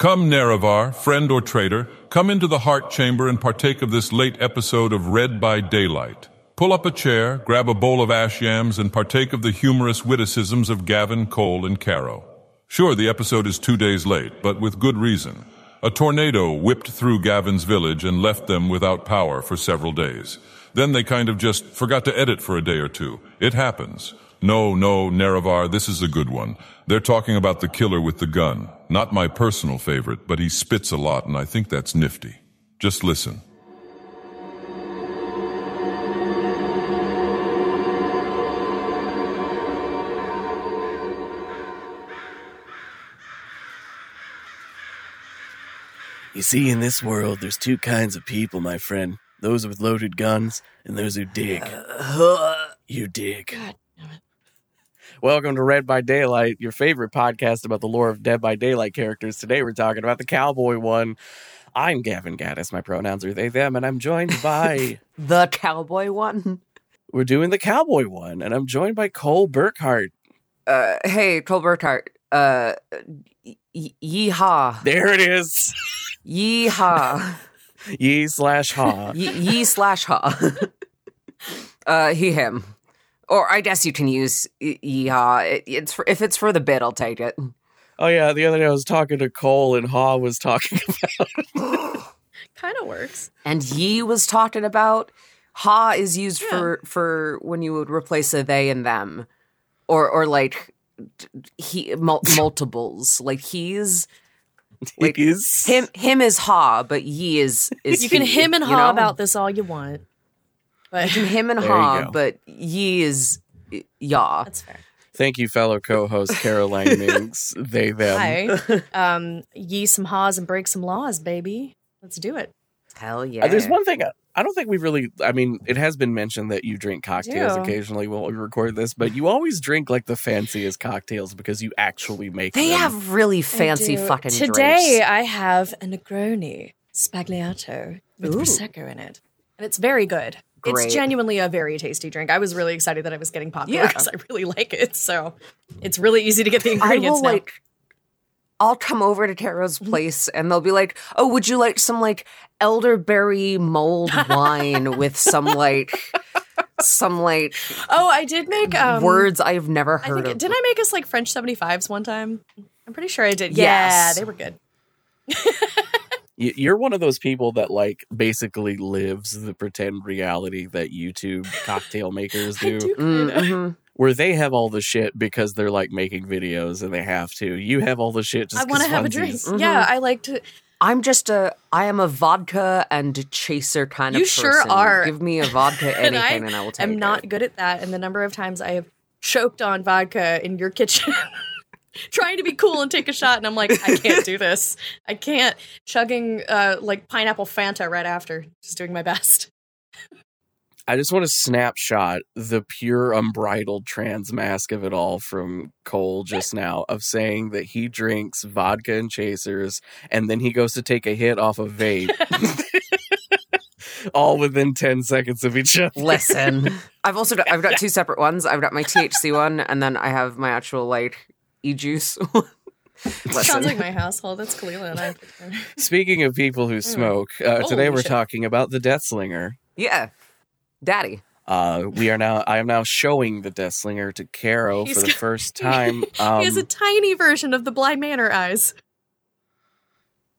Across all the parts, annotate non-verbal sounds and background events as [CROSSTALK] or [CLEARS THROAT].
Come, Nerevar, friend or traitor, come into the heart chamber and partake of this late episode of Read by Daylight. Pull up a chair, grab a bowl of ash yams, and partake of the humorous witticisms of Gavin, Cole, and Caro. Sure, the episode is two days late, but with good reason. A tornado whipped through Gavin's village and left them without power for several days. Then they kind of just forgot to edit for a day or two. It happens. No, no, Nerevar, this is a good one. They're talking about the killer with the gun. Not my personal favorite, but he spits a lot, and I think that's nifty. Just listen. You see, in this world, there's two kinds of people, my friend. Those with loaded guns and those who dig. You dig. Welcome to Read by Daylight, your favorite podcast about the lore of Dead by Daylight characters. Today we're talking about the cowboy one. I'm Gavin Gaddis. My pronouns are they, them, and I'm joined [LAUGHS] by. The cowboy one. we're doing the cowboy one, and I'm joined by Cole Burkhart. Uh, hey, Cole Burkhart. Uh, y- yeehaw. There it is. Yeehaw. [LAUGHS] Ye slash ha. Ye, ye slash [LAUGHS] ha. uh, he, him. Or I guess you can use y- yeehaw. It's for, if it's for the bit, I'll take it. Oh yeah, the other day I was talking to Cole, and Ha was talking [LAUGHS] about. [LAUGHS] Kind of works. And ye was talking about ha is used for for when you would replace a they and them, or or like he mul- [LAUGHS] multiples. Like he's Like, He's- him. Him is ha, but ye is is You can him and you haw know? about this all you want. But You him and [LAUGHS] There you ha, but ye is y- ya. that's fair. Thank you, fellow co-host Caroline [LAUGHS] Mincks. They them. Hi. [LAUGHS] Um, ye some haws and break some laws, baby. Let's do it. Hell yeah. Uh, there's one thing I, I don't think we've really. I mean, it has been mentioned that you drink cocktails do. occasionally while we record this, but you always drink like the fanciest cocktails because you actually make They them. have really fancy do. fucking Today drinks. I have a Negroni Sbagliato with Ooh. prosecco in it, and it's very good. Great. It's genuinely a very tasty drink. I was really excited that I was getting popular Yeah. because I really like it. So it's really easy to get the I ingredients will now. like. I'll come over to Caro's place and they'll be like, "Oh, would you like some like elderberry mulled [LAUGHS] wine with some like some like oh, I did make um, words I've never I heard think of?" didn't I make us like French seventy fives one time? I'm pretty sure I did. Yes. Yeah, they were good. [LAUGHS] Y- You're one of those people that like basically lives the pretend reality that YouTube [LAUGHS] cocktail makers do, do kinda. [LAUGHS] Mhm. where they have all the shit because they're like making videos and they have to. You have all the shit just I want to have a drink. funsies. Mhm. Yeah, I like to. I'm just a I am a vodka and chaser kind of You sure are. Give me a vodka [LAUGHS] And I anything and I will take I'm not it. good at that, and the number of times I have choked on vodka in your kitchen. Trying to be cool and take a shot, and I'm like, I can't do this. I can't. Chugging uh, like pineapple Fanta right after, just doing my best. I just want to snapshot the pure unbridled trans mask of it all from Cole just now of saying that he drinks vodka and chasers and then he goes to take a hit off a vape. all within 10 seconds of each other. Listen, I've also got, I've got two separate ones. I've got my THC one, and then I have my actual like e juice. [LAUGHS] Sounds like my household. That's Kalila and I. [LAUGHS] Speaking of people who smoke, uh, Holy today we're shit. talking about the Death Slinger. yeah, Daddy. Uh, we are now, I am now showing the Death Slinger to Caro He's for the got- first time. [LAUGHS] Um, he has a tiny version of the Bly Manor eyes.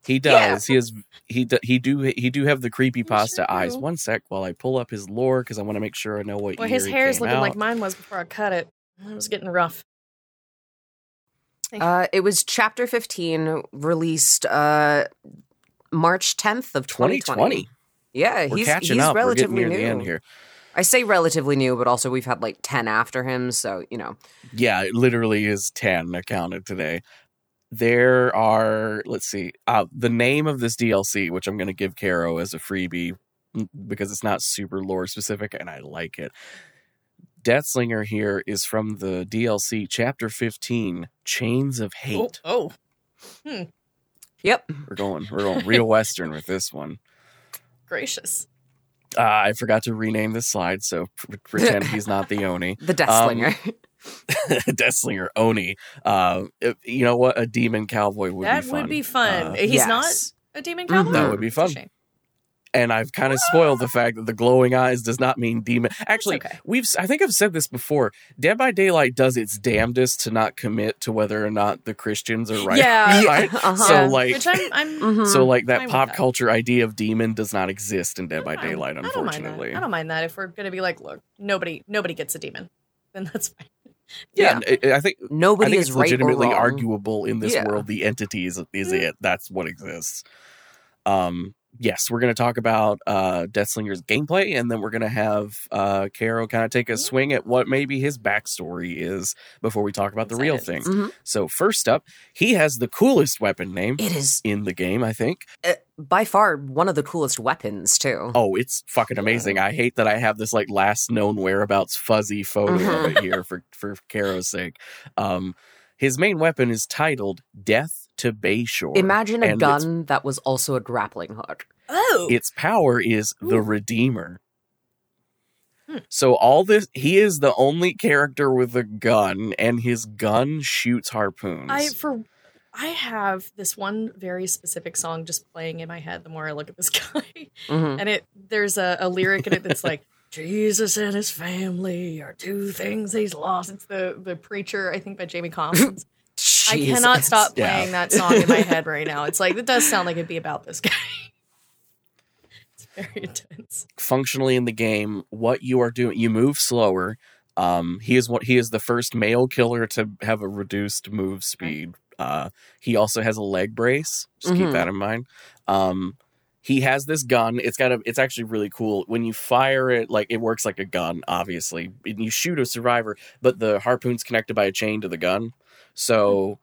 He Yeah. does. He is. He do, he do he do have the creepy pasta sure eyes. do. One sec while I pull up his lore because I want to make sure I know what Well, year his he hair is came looking like mine was before I cut it. It was getting rough. Uh, it was chapter fifteen, released uh March tenth of twenty 2020. Yeah, We're he's catching he's up. We're relatively near new. the end here. I say relatively new, but also we've had like ten after him, so you know. Yeah, it literally is ten. accounted today. There are. Let's see. Uh, the name of this DLC, which I'm going to give Caro as a freebie mm, because it's not super lore specific, and I like it. Deathslinger here is from the DLC chapter 15, Chains of Hate. Oh, Yep. We're going we're going [LAUGHS] real western with this one. gracious. Uh, I forgot to rename this slide, so pr- pretend he's not the Oni. [LAUGHS] The Death Um, [LAUGHS] Deathslinger Oni. Uh, you know what? A demon cowboy would that be fun. would be fun. Uh, He's not a demon Mhm. cowboy. That would be It's a fun. Shame. and I've kind of spoiled the fact that the glowing eyes does not mean demon. Actually, okay. we've I think I've said this before. Dead by Daylight does its damnedest to not commit to whether or not the Christians are right. Yeah. [LAUGHS] right? Uh-huh. So like, which I'm, I'm [LAUGHS] Mhm. so like that fine with pop that. culture idea of demon does not exist in Dead by I don't- Daylight, I don't mind that. I don't mind that if we're gonna be like, look, nobody, nobody gets a demon, [LAUGHS] then that's fine. yeah, I- I think I Nobody think is it's right or legitimately wrong. arguable in this Yeah. world. The entity is, is Mm. it. That's what exists. Um, yes, we're going to talk about uh, Deathslinger's gameplay, and then we're going to have uh, Caro kind of take a swing at what maybe his backstory is before we talk about the real thing. Mhm. So first up, he has the coolest weapon name It is in the game. I think. uh, by far one of the coolest weapons too. Oh, it's fucking amazing. I hate that I have this like last known whereabouts fuzzy photo Mm-hmm. of it here for for Caro's sake. Um, his main weapon is titled Death to Bayshore. Imagine a gun that was also a grappling hook. Oh, its power is the Redeemer. Hmm. So all this, he is the only character with a gun, and his gun shoots harpoons. I for I have this one very specific song just playing in my head the more I look at this [LAUGHS] guy. Mhm. And it there's a, a lyric in it that's like [LAUGHS] Jesus and his family are two things he's lost. It's the the preacher, I think by Jamie [LAUGHS] Collins. I cannot Jesus. stop Yeah. playing that song in my head right now. It's like it does sound like it'd be about this guy. [LAUGHS] very intense. Functionally in the game, what you are doing, you move slower. Um, he is what he is the first male killer to have a reduced move speed. Uh, he also has a leg brace. Just keep Mhm. that in mind. Um, he has this gun. It's got a. It's actually really cool. When you fire it, like it works like a gun, obviously. And you shoot a survivor, but the harpoon's connected by a chain to the gun. So,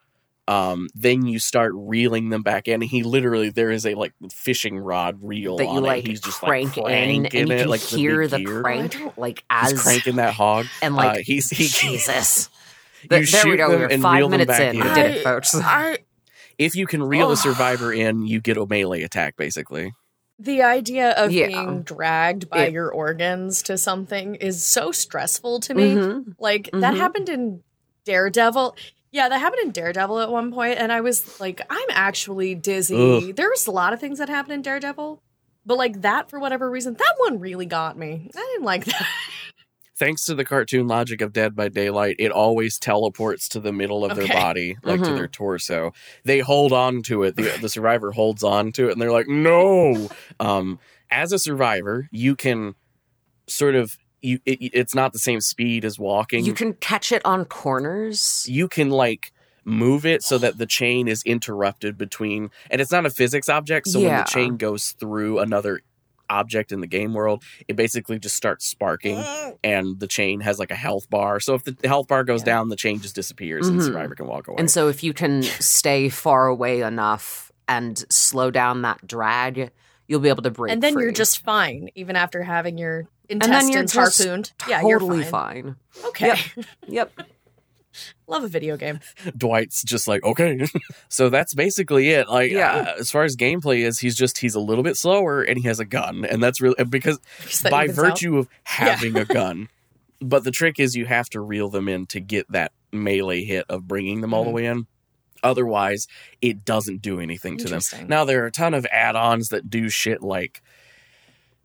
um, then you start reeling them back in. He literally there is a like fishing rod reel that you on like it. He's just crank like in cranking and you it, can like hear the, the, big gear. crank I don't- like He's as cranking that hog. [LAUGHS] and like uh, he's he, [LAUGHS] Jesus. You Th- there we shoot go. them We're and five reel them minutes back in. in. We did it, folks. [LAUGHS] I if you can reel Oh. a survivor in, you get a melee attack basically. the idea of Yeah. being dragged by It- your organs to something is so stressful to me. Mhm. Like that Mhm. happened in Daredevil. Yeah, that happened in Daredevil at one point, and I was like, I'm actually dizzy. Ugh. There's a lot of things that happened in Daredevil, but like that for whatever reason, that one really got me. I didn't like that. Thanks to the cartoon logic of Dead by Daylight, it always teleports to the middle of their body, like to Mhm. their torso. They hold on to it. The, the survivor holds on to it, and they're like, "No!" Um, as a survivor, you can sort of you. It, it's not the same speed as walking. You can catch it on corners. you can like move it so that the chain is interrupted between and it's not a physics object so when the chain goes through another object in the game world it basically just starts sparking and the chain has like a health bar so if the health bar goes Yeah. down the chain just disappears and the Mhm. survivor can walk away And so if you can stay far away enough and slow down that drag, you'll be able to break and then you're just fine, even after having your then you're intestines just harpooned. yeah, you're totally fine. fine. Okay, Yep. [LAUGHS] yep. love a video game. dwight's just like okay [LAUGHS] so that's basically it like Yeah. uh, as far as gameplay is he's just he's a little bit slower and he has a gun and that's really because Because that by evens out. virtue of having a [LAUGHS] gun. But the trick is you have to reel them in to get that melee hit of bringing them all the Mhm. way in. Otherwise, it doesn't do anything to them. Now there are a ton of add-ons that do shit like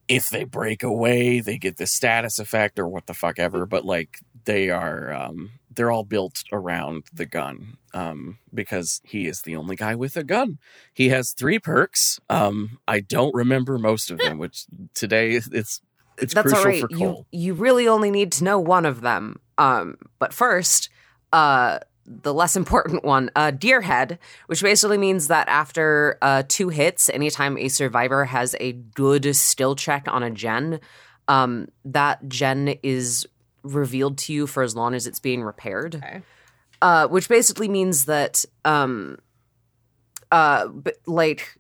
if they break away, they get the status effect or what the fuck ever. But like they are, um, they're all built around the gun um, because he is the only guy with a gun. He has three perks. Um, I don't remember most of them, [LAUGHS] which today it's it's That's crucial all right. for You, you really only need to know one of them. Um, but first, uh, the less important one, uh, Gearhead, which basically means that after uh, two hits, anytime a survivor has a good skill check on a gen, um, that gen is revealed to you for as long as it's being repaired. Okay. Uh, which basically means that, um, uh, but like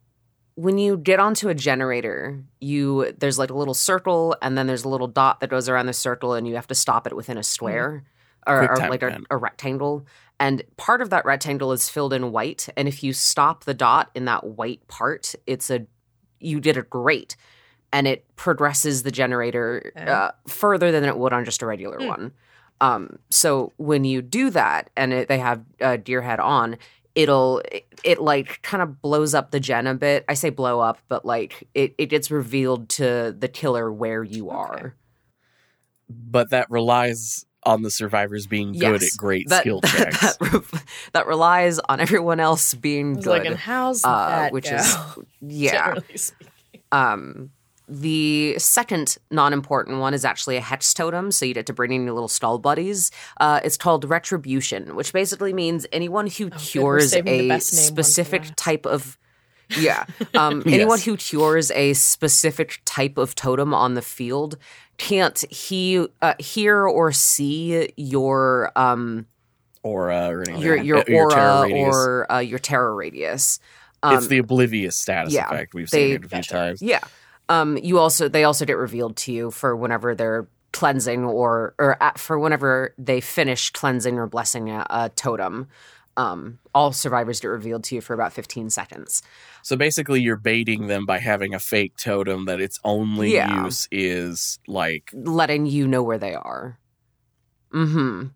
when you get onto a generator, you there's like a little circle, and then there's a little dot that goes around the circle, and you have to stop it within a square or, or like a, a rectangle. And part of that rectangle is filled in white, and if you stop the dot in that white part, it's a you did it great, and it progresses the generator uh, further than it would on just a regular Hmm. one. Um, so when you do that and it, they have uh, Gearhead on, it'll it, it like kind of blows up the gen a bit. I say blow up, but like it, it gets revealed to the killer where you are. But that relies on the survivors being good at great That, skill [LAUGHS] checks. [LAUGHS] that, re- that relies on everyone else being I was good. like, and how's uh, that which go? is [LAUGHS] yeah. Um, the second non-important one is actually a hex totem, so you get to bring in your little stall buddies. Uh, it's called retribution, which basically means anyone who Oh, cures a best name one for specific type of yeah, um, anyone who cures a specific type of totem on the field can't he uh, hear or see your um Aura or anything. your your Uh, terror aura radius. or uh, your terror radius. Um, it's the oblivious status yeah, effect. We've they- seen it a few Gotcha. times. Yeah. Um, you also they also get revealed to you for whenever they're cleansing or or at, for whenever they finish cleansing or blessing a, a totem. Um, all survivors get revealed to you for about 15 seconds. So basically, you're baiting them by having a fake totem that its only Yeah. use is like letting you know where they are. Hmm.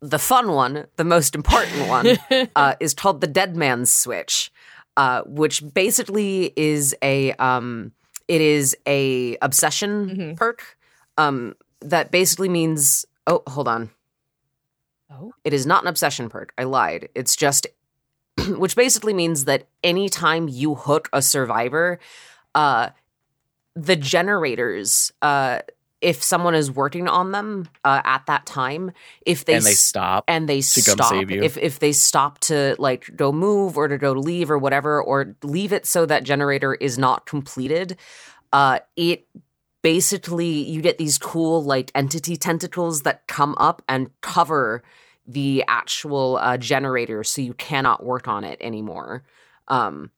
The fun one, the most important one, [LAUGHS] uh, is called the Dead Man's Switch, uh, which basically is a um, it is a obsession Mhm. perk. Um, that basically means oh, hold on. Oh. It is not an obsession perk. I lied. It's just, [CLEARS THROAT] which basically means that anytime you hook a survivor, uh, the generators, uh, if someone is working on them uh, at that time, if they and they stop. and they to come stop save you. if if they stop to like go move or to go leave or whatever or leave it so that generator is not completed uh it basically you get these cool like entity tentacles that come up and cover the actual uh, generator so you cannot work on it anymore um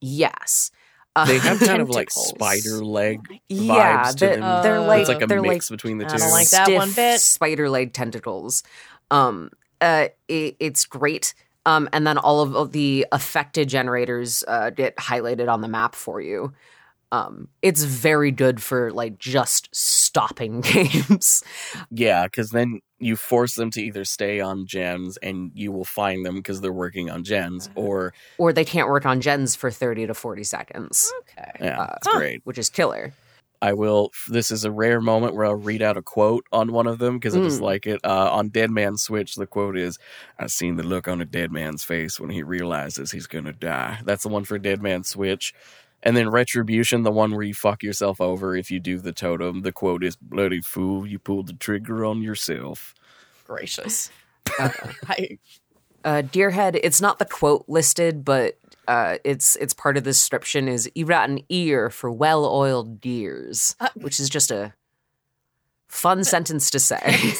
yes Uh, They have kind of like spider leg yeah vibes to they're, them. they're Uh, like it's like a they're like mix between the I two. don't like that one bit. Spider leg tentacles. Um, uh, it, it's great. Um, and then all of, of the affected generators uh, get highlighted on the map for you. Um, it's very good for like just stopping [LAUGHS] games. Yeah, because then you force them to either stay on gens and you will find them because they're working on gens, Uh-huh. or or they can't work on gens for 30 to 40 seconds, Okay. yeah, Uh, it's huh. great. which is killer. I will. This is a rare moment where I'll read out a quote on one of them because I just Mm. like it. Uh, on Dead Man Switch, the quote is, "I've seen the look on a dead man's face when he realizes he's gonna die." That's the one for Dead Man Switch. And then Retribution, the one where you fuck yourself over if you do the totem. The quote is, "Bloody fool, you pulled the trigger on yourself." Gracious. Uh, [LAUGHS] I, uh, Gearhead, it's not the quote listed, but uh, it's it's part of the description is you got an ear for well-oiled deers, Uh, which is just a fun [LAUGHS] sentence to say.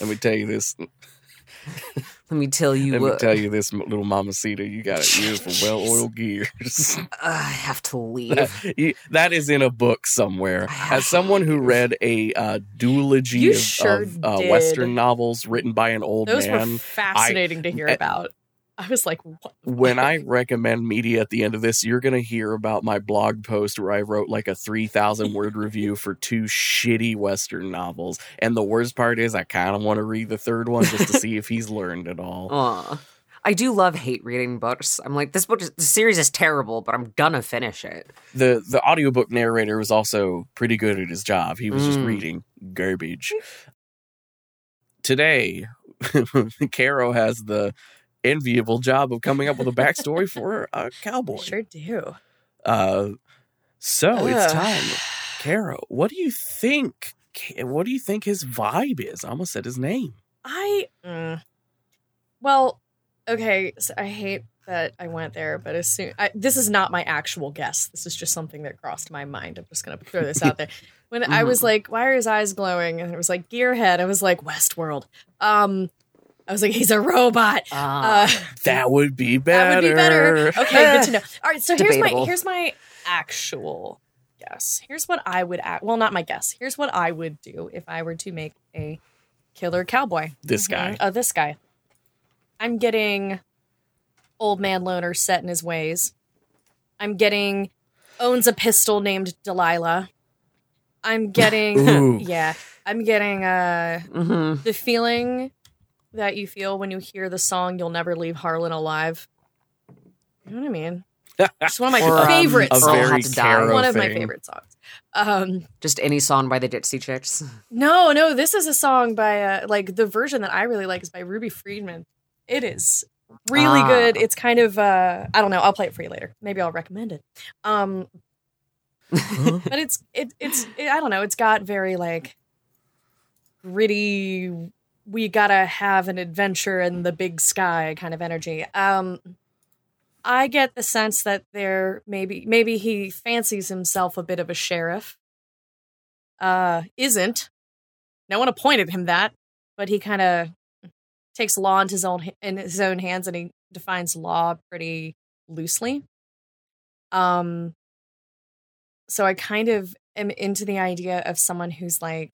Let me tell you this. [LAUGHS] Let me tell you Let me tell you this, little mamacita. You got an ear for well-oiled [LAUGHS] gears. [LAUGHS] I have to [LAUGHS] leave. You- that is in a book somewhere. As someone who read a uh, duology You of, sure of uh. Western novels written by an old those man, were fascinating to hear I- about. I was like, what? when? I recommend media at the end of this, you're going to hear about my blog post where I wrote like a 3,000 word review for two shitty Western novels. And the worst part is, I kind of want to read the third one just to see if he's learned at all. [LAUGHS] Aw. I do love hate reading books. I'm like, this book, is, the series is terrible, but I'm gonna finish it. the the audiobook narrator was also pretty good at his job. He was just Mm. reading garbage. Today, [LAUGHS] Caro has the enviable job of coming up with a backstory for a cowboy. [LAUGHS] sure do. Uh, so it's time. Caro, what do you think? What do you think his vibe is? I almost said his name. I mm. well, okay. So I hate that I went there, but as soon I, this is not my actual guess. This is just something that crossed my mind. I'm just gonna throw this out there. When I was Mhm. like, "Why are his eyes glowing?" and it was like Gearhead, I was like Westworld. Um, I was like, "He's a robot." Uh, That would be better. [LAUGHS] that would be better. Okay, good to [LAUGHS] know. All right, so here's my here's my actual guess. Here's what I would act. Well, not my guess. Here's what I would do if I were to make a killer cowboy. This guy. Mhm. Uh, this guy. I'm getting old man loner set in his ways. I'm getting owns a pistol named Delilah. I'm getting [LAUGHS] yeah. I'm getting uh hmm the feeling that you feel when you hear the song "You'll Never Leave Harlan Alive." You know what I mean? It's one of my [LAUGHS] Or, um, favorite a Earl songs. Had to Die. One of my favorite songs. Um, Just any song by the Ditsy Chicks. [LAUGHS] no, no, this is a song by uh, like the version that I really like is by Ruby Friedman. It is really Ah. good. It's kind of uh, I don't know. I'll play it for you later. Maybe I'll recommend it. Um, [LAUGHS] but it's it it's it, I don't know. It's got very like gritty. We gotta have an adventure in the big sky kind of energy. Um, I get the sense that there maybe maybe he fancies himself a bit of a sheriff. Uh, isn't. No one appointed him that, but he kind of takes law into his own in his own hands and he defines law pretty loosely. Um, so I kind of am into the idea of someone who's like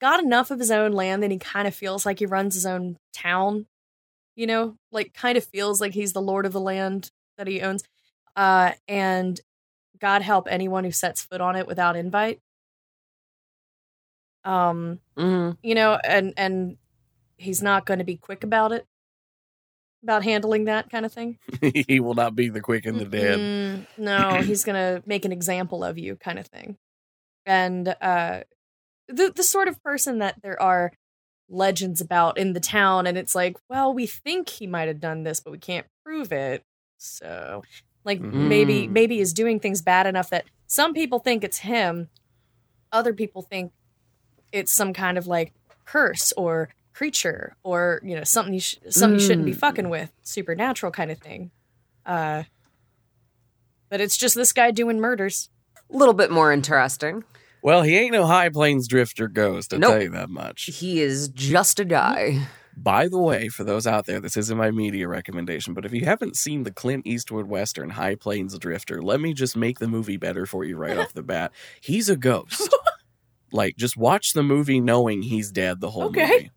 got enough of his own land that he kind of feels like he runs his own town. You know, like kind of feels like he's the lord of the land that he owns. Uh, and God help anyone who sets foot on it without invite. Um, hmm you know, and and he's not going to be quick about it, about handling that kind of thing. [LAUGHS] he will not be the quick and the dead. Mm, no, he's gonna make an example of you, kind of thing. And uh, the the sort of person that there are legends about in the town, and it's like, well, we think he might have done this, but we can't prove it. So, like, Mhm. maybe Mm. maybe is doing things bad enough that some people think it's him, other people think it's some kind of like curse or creature or you know something you sh- something you shouldn't be Mm. fucking with, supernatural kind of thing. Uh, but it's just this guy doing murders. A little bit more interesting. Well, he ain't no High Plains Drifter ghost, I'll Nope. tell you that much. He is just a guy. By the way, for those out there, this isn't my media recommendation, but if you haven't seen the Clint Eastwood Western High Plains Drifter, let me just make the movie better for you right off the bat. He's a ghost. [LAUGHS] like, just watch the movie knowing he's dead the whole Okay. movie.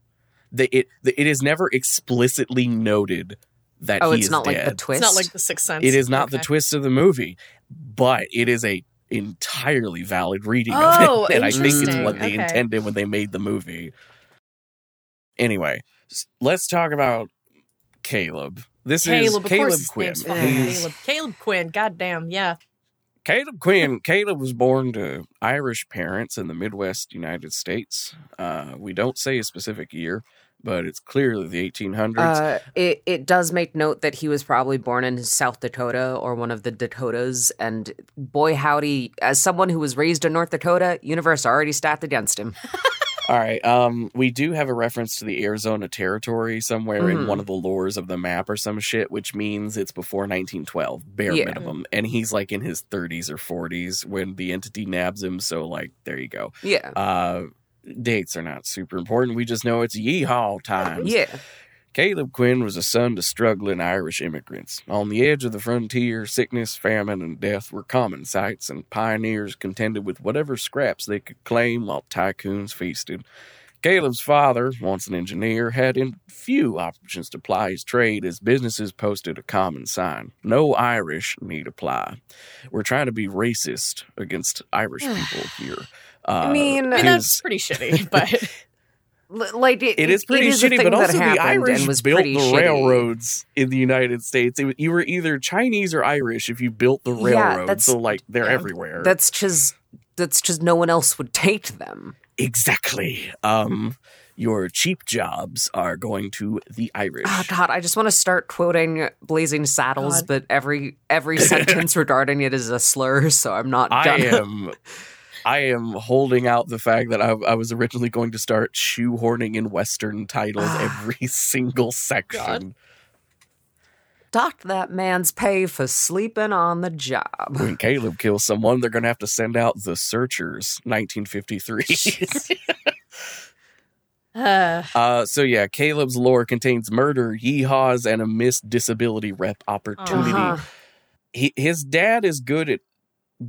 The, it, the, it is never explicitly noted that Oh, he it's is not like the twist. It's not like the Sixth Sense. It is not the twist of the movie, but it is a entirely valid reading Oh, of it, [LAUGHS] and I think it's what they Okay. intended when they made the movie. Anyway, let's talk about Caleb. This Caleb, is Caleb Quinn. Caleb. Caleb Quinn. Goddamn, yeah. Caleb Quinn. Caleb was born to Irish parents in the Midwest United States. Uh, we don't say a specific year, but it's clearly the 1800s. Uh, it it does make note that he was probably born in South Dakota or one of the Dakotas, and boy howdy, as someone who was raised in North Dakota, universe already stacked against him. [LAUGHS] All right. Um, we do have a reference to the Arizona Territory somewhere in Mhm. one of the lores of the map or some shit, which means it's before 1912, bare Yeah. minimum. And he's like in his 30s or 40s when the entity nabs him. So, like, there you go. Yeah, Uh, dates are not super important. We just know it's yeehaw times. yeah. Caleb Quinn was a son to struggling Irish immigrants. On the edge of the frontier, sickness, famine, and death were common sights, and pioneers contended with whatever scraps they could claim while tycoons feasted. Caleb's father, once an engineer, had in few options to ply his trade as businesses posted a common sign No Irish need apply. We're trying to be racist against Irish [SIGHS] people here. Uh, I mean, I mean, that's pretty shitty, [LAUGHS] but like it, it is pretty a shitty, but that also the Irish was built pretty the shitty. railroads in the United States. It, you were either Chinese or Irish if you built the Yeah, railroads. that's- so like they're yeah. everywhere. That's just that's just no one else would take them. exactly. Um, your cheap jobs are going to the Irish. Oh God, I just want to start quoting Blazing Saddles, God. but every every [LAUGHS] sentence regarding it is a slur, so I'm not. I gonna. am. [LAUGHS] I am holding out the fact that I, I was originally going to start shoehorning in Western titles every [LAUGHS] single section. Dock that man's pay for sleeping on the job. When Caleb kills someone, they're going to have to send out the Searchers, 1953. uh, [LAUGHS] [LAUGHS] Uh, so yeah, Caleb's lore contains murder, yeehaws, and a missed disability rep opportunity. Uh-huh. He, his dad is good at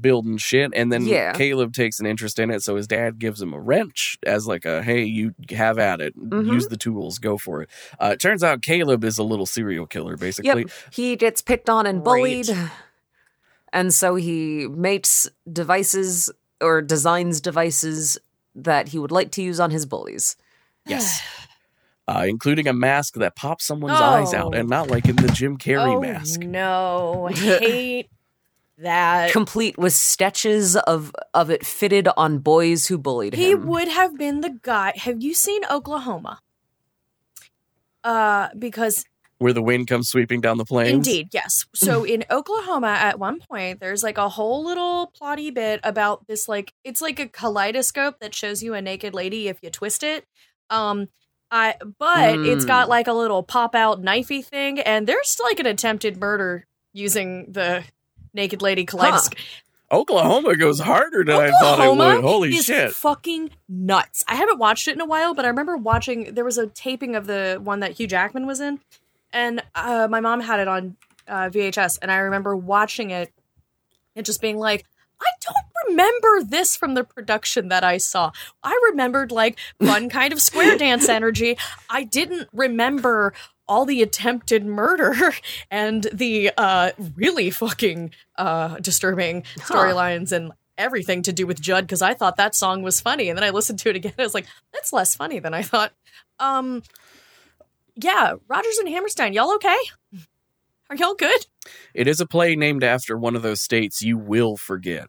building shit, and then Yeah. Caleb takes an interest in it. So his dad gives him a wrench as like a hey, you have at it, Mhm. use the tools, go for it. Uh, it turns out Caleb is a little serial killer, basically. Yep, he gets picked on and Great. bullied, and so he makes devices or designs devices that he would like to use on his bullies. Yes. [SIGHS] Uh, including a mask that pops someone's eyes out, Oh. and not like in the Jim Carrey oh, mask. No, [LAUGHS] hate that. Complete with sketches of of it fitted on boys who bullied He him. He would have been the guy. Have you seen Oklahoma? Uh, because Where the wind comes sweeping down the plains. Indeed, yes. So [CLEARS THROAT] in Oklahoma, at one point, there's like a whole little plotty bit about this. Like, it's like a kaleidoscope that shows you a naked lady if you twist it. Um, I but it's got Mm. like a little pop out knifey thing, and there's like an attempted murder using the naked lady kaleidoscope. Oklahoma goes harder than I thought it would. Holy is shit. fucking nuts. I haven't watched it in a while, but I remember watching. There was a taping of the one that Hugh Jackman was in, and uh, my mom had it on uh, VHS, and I remember watching it and just being like, I don't remember this from the production that I saw. I remembered like fun kind of square dance [LAUGHS] energy. I didn't remember all the attempted murder [LAUGHS] and the uh really fucking uh disturbing storylines and everything to do with Judd because I thought that song was funny and then I listened to it again and [LAUGHS] I was like that's less funny than I thought. Um yeah, Rodgers and Hammerstein, y'all okay? Are y'all good? It is a play named after one of those states you will forget.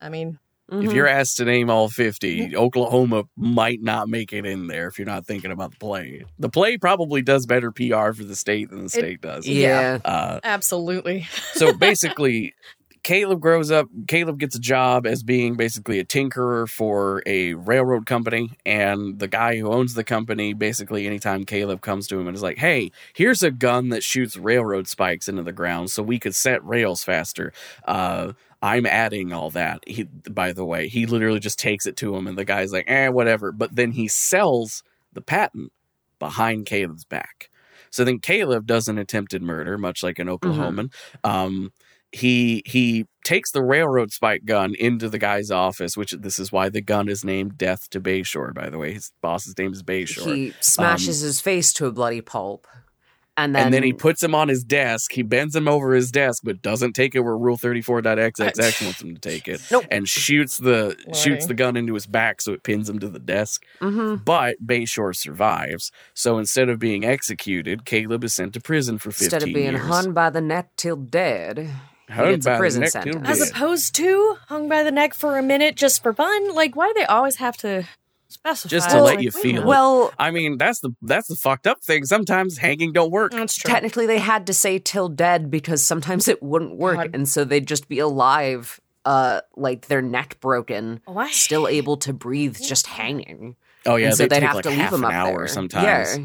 I mean, If Mhm. you're asked to name all 50, Oklahoma might not make it in there if you're not thinking about the play. The play probably does better PR for the state than the state does. yeah. Uh, absolutely. [LAUGHS] so basically, Caleb grows up. Caleb gets a job as being basically a tinkerer for a railroad company. And the guy who owns the company, basically, anytime Caleb comes to him and is like, hey, here's a gun that shoots railroad spikes into the ground so we could set rails faster. Uh, I'm adding all that. He, by the way, he literally just takes it to him, and the guy's like, eh, whatever. But then he sells the patent behind Caleb's back. So then Caleb does an attempted murder, much like an Oklahoman. Um, he he takes the railroad spike gun into the guy's office, which this is why the gun is named Death to Bayshore. By the way, his boss's name is Bayshore. He smashes his face to a bloody pulp, and then and then he puts him on his desk. He bends him over his desk, but doesn't take it where Rule Thirty Four 34.xxx wants him to take it. Nope. And shoots the shoots the gun into his back so it pins him to the desk. Mhm. But Bayshore survives. So instead of being executed, Caleb is sent to prison for 15 instead of being years. hung by the neck till dead, Hung he gets by a the prison neck till sentence. As opposed to hung by the neck for a minute just for fun. Like, why do they always have to specify? Just to let Like, you feel minute. it. Well, I mean, that's the that's the fucked up thing. Sometimes hanging don't work. that's true. technically they had to say till dead because sometimes it wouldn't work, God. and so they'd just be alive, uh, like their neck broken, Why? still able to breathe, just hanging. Oh yeah, and so they they'd take have like to leave them an up hour there. sometimes. Yeah.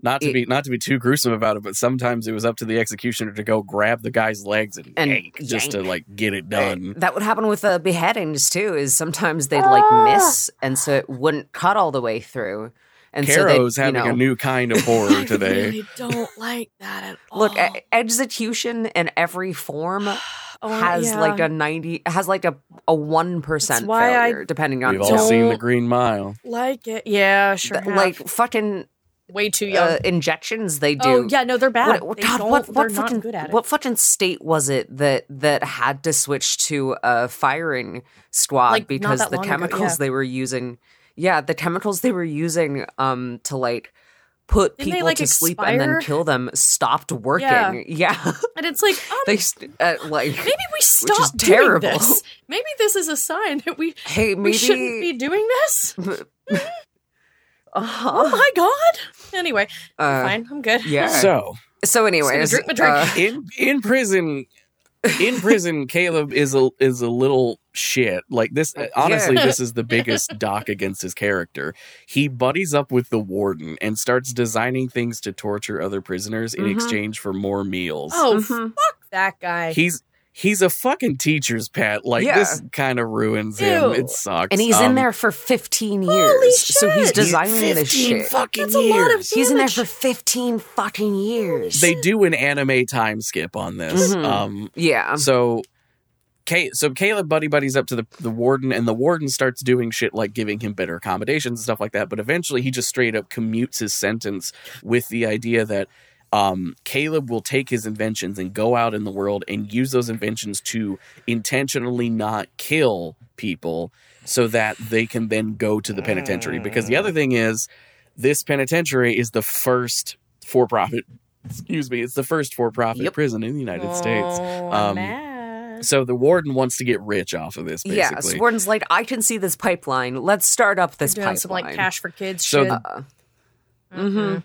Not to It- be not to be too gruesome about it, but sometimes it was up to the executioner to go grab the guy's legs and, And yank just to like get it done. That would happen with uh, beheadings too. Is sometimes they'd like miss, and so it wouldn't cut all the way through. And Caro's so they'd, you having know, a new kind of horror I today. really don't like that at all. look. e- execution in every form [SIGHS] Oh, has yeah. like a ninety, has like a a one percent That's why I failure, depending on We've all seen the Green Mile. like it. Yeah, sure. Th- like fucking way too young. uh, injections they do. oh yeah, no, they're bad. What, they God, what, what fucking good at it. what fucking state was it that that had to switch to a firing squad Like, because the long ago, chemicals yeah. they were using, yeah, the chemicals they were using um to like put Didn't they, people like, to sleep and then kill them stopped working. Yeah. [LAUGHS] Yeah, and it's like, um, they uh, like maybe we stop doing terrible. this. Maybe this is a sign that we hey we shouldn't be doing this. [LAUGHS] uh-huh. Oh my god. Anyway, Uh, fine, I'm good. yeah. [LAUGHS] So So, anyways, drink my drink. uh, in in prison in prison [LAUGHS] caleb is a is a little shit like this honestly Yeah. [LAUGHS] this is the biggest dock against his character he buddies up with the warden and starts designing things to torture other prisoners in Mhm. exchange for more meals Oh Mhm. fuck that guy. he's he's a fucking teacher's pet like Yeah. this kind of ruins him it sucks and he's in Um, there for 15 Holy years. So he's shit. designing this 15 shit. fucking That's a lot of years. He's in there for 15 fucking years. they do an anime time skip on this Mhm. um yeah. So, Kay, so Caleb buddy buddies up to the, the warden, and the warden starts doing shit like giving him better accommodations and stuff like that. But eventually, he just straight up commutes his sentence with the idea that um, Caleb will take his inventions and go out in the world and use those inventions to intentionally not kill people so that they can then go to the penitentiary. Because the other thing is, this penitentiary is the first for profit. [LAUGHS] Excuse me, it's the first for profit Yep. prison in the United States. Oh, Um. So the warden wants to get rich off of this, Yes, basically. Warden's like, I can see this pipeline. Let's start up this doing pipeline. some like cash for kids So shit. the- hmm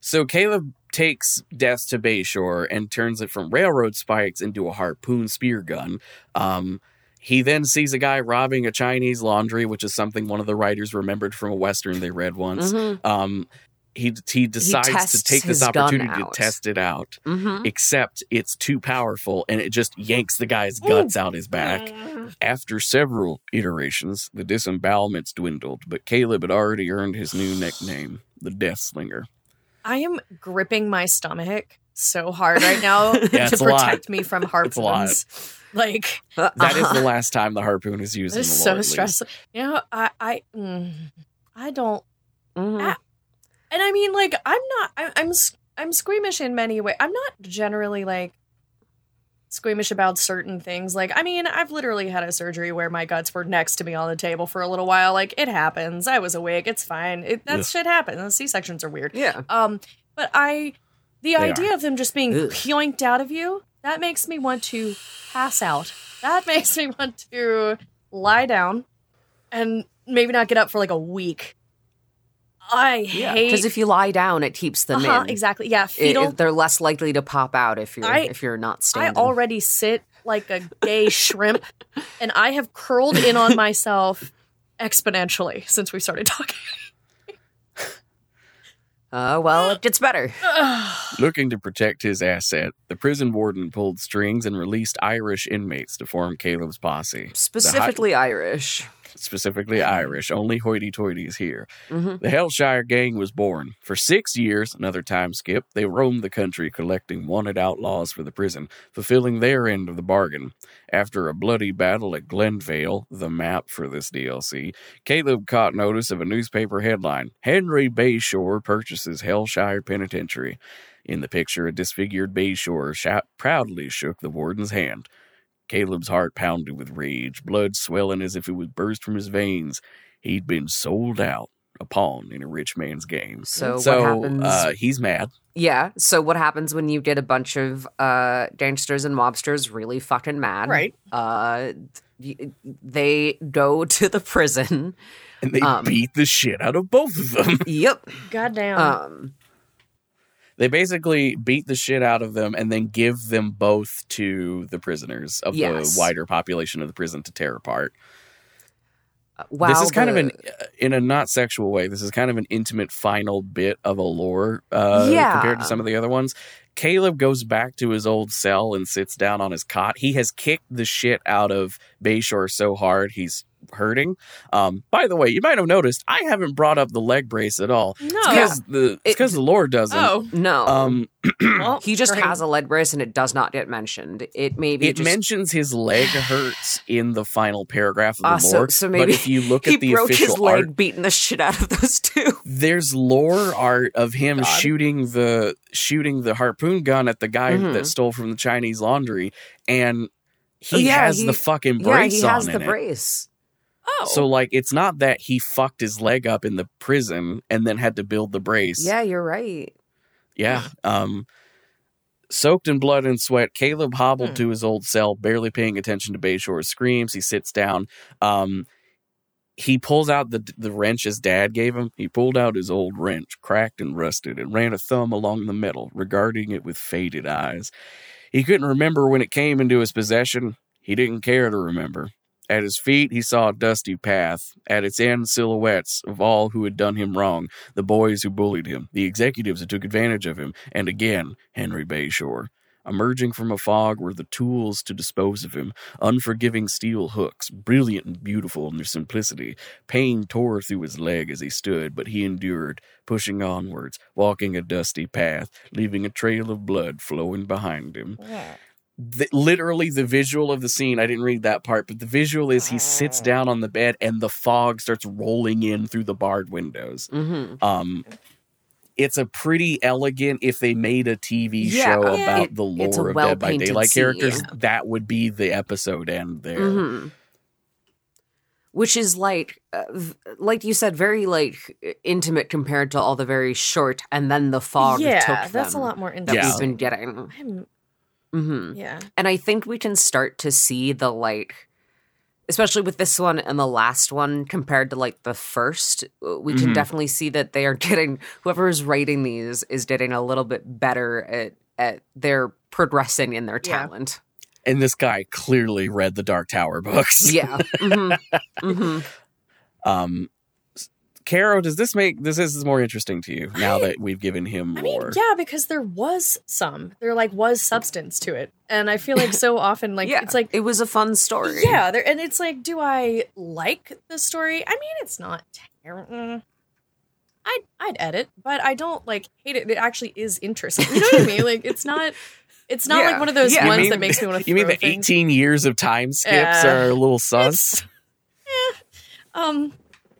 So Caleb takes Death to Bayshore and turns it from railroad spikes into a harpoon spear gun. Um, he then sees a guy robbing a Chinese laundry, which is something one of the writers remembered from a western they read once. Mhm. Um, he he decides to take this opportunity to test it out, hmm except it's too powerful and it just yanks the guy's guts out his back. After several iterations, the disembowelments dwindled, but Caleb had already earned his new nickname, the Death Slinger. I am gripping my stomach so hard right now [LAUGHS] Yeah, to it's a lot. protect me from It's a lot. harpoons. Like That is the last time the harpoon is used it's so lore. at least. stressful. You know, I I mm, I don't, Mhm. Ah. and I mean, like I'm not. I, I'm I'm squeamish in many ways. I'm not generally like squeamish about certain things. Like, I mean, I've literally had a surgery where my guts were next to me on the table for a little while. Like, it happens. I was awake. It's fine. It, that Ugh. shit happens. C sections are weird. Yeah. Um, but I, the They idea of them just being Ugh. yoinked out of you, that makes me want to pass out. That [LAUGHS] makes me want to lie down and maybe not get up for like a week. I Yeah. hate Because if you lie down, it keeps them uh-huh, in. exactly. Yeah, fetal. it- they're less likely to pop out if you're I- if you're not standing. I already sit like a gay shrimp, [LAUGHS] and I have curled in on myself exponentially since we started talking. [LAUGHS] uh, well, it gets better. [SIGHS] Looking to protect his asset, the prison warden pulled strings and released Irish inmates to form Caleb's posse. Specifically Irish. Specifically Irish, only hoity toities here. hmm The Hellshire Gang was born. For six years, another time skip, they roamed the country collecting wanted outlaws for the prison, fulfilling their end of the bargain. After a bloody battle at Glenvale, the map for this DLC, Caleb caught notice of a newspaper headline Henry Bayshore purchases Hellshire Penitentiary. In the picture, a disfigured Bayshore sha- proudly shook the warden's hand. Caleb's heart pounded with rage, blood swelling as if it would burst from his veins. He'd been sold out, a pawn in a rich man's game. So, so what happens? uh, he's mad. yeah. So what happens when you get a bunch of uh, gangsters and mobsters really fucking mad? Right. Uh, they go [LAUGHS] to the prison. And they Um, beat the shit out of both of them. Yep. Goddamn. Um. They basically beat the shit out of them and then give them both to the prisoners of Yes. the wider population of the prison to tear apart. Wow. this is kind of an, uh, in a not sexual way, this is kind of an intimate final bit of a lore uh, Yeah. compared to some of the other ones. Caleb goes back to his old cell and sits down on his cot. He has kicked the shit out of Bayshore so hard he's hurting. Um, by the way, you might have noticed I haven't brought up the leg brace at all. no. because the it's It- because the lore doesn't. oh. no. Um, [CLEARS THROAT] Well, [CLEARS THROAT] he just has a leg brace and it does not get mentioned. It maybe it just, mentions his leg hurts in the final paragraph of the Ah, so- lore. so but maybe if you look at the broke official his leg art, beating the shit out of those two. [LAUGHS] there's lore art of him God. shooting the shooting the harpoon gun at the guy Mhm. that stole from the Chinese laundry, and he Oh, yeah, has he- the fucking brace Yeah, brace he has on the it. brace. Oh. So like, it's not that he fucked his leg up in the prison and then had to build the brace. Yeah, you're right. Yeah. Um, soaked in blood and sweat, Caleb hobbled Hmm. to his old cell, barely paying attention to Bayshore's screams. He sits down. Um, he pulls out the the wrench his dad gave him. He pulled out his old wrench, cracked and rusted, and ran a thumb along the metal, regarding it with faded eyes. He couldn't remember when it came into his possession. He didn't care to remember. At his feet, he saw a dusty path. At its end, silhouettes of all who had done him wrong the boys who bullied him, the executives who took advantage of him, and again, Henry Bayshore. Emerging from a fog were the tools to dispose of him unforgiving steel hooks, brilliant and beautiful in their simplicity. Pain tore through his leg as he stood, but he endured, pushing onwards, walking a dusty path, leaving a trail of blood flowing behind him the, literally the visual of the scene i didn't read that part but the visual is he sits down on the bed and the fog starts rolling in through the barred windows hmm um it's a pretty elegant if they made a tv Yeah, show yeah. about It- the lore of dead by well-painted daylight characters scene. that would be the episode end there hmm which is like uh, like you said very like intimate compared to all the very short and then the fog yeah, took that's a lot more intimate that interesting. Yeah. we've been getting I'm- hmm yeah. and i think we can start to see the like especially with this one and the last one compared to like the first uh, we can Mhm. definitely see that they are [LAUGHS] getting whoever is writing these is getting a little bit better at at their progressing in their Yeah. talent And this guy clearly read the Dark Tower books. yeah hmm [LAUGHS] hmm Um, Caro, does this make this is more interesting to you now that we've given him I mean, yeah, because there was some. There like was substance to it. And I feel like so often like yeah it's like it was a fun story Yeah, there and it's like, do I like the story? I mean, it's not terrible. I'd I'd edit, but I don't like hate it. It actually is interesting. You know what I mean? Like it's not it's not Yeah, like one of those yeah. Ones mean- that makes me want to You mean the things. 18 years of time skips Yeah. are a little sus? It's, [LAUGHS] eh, um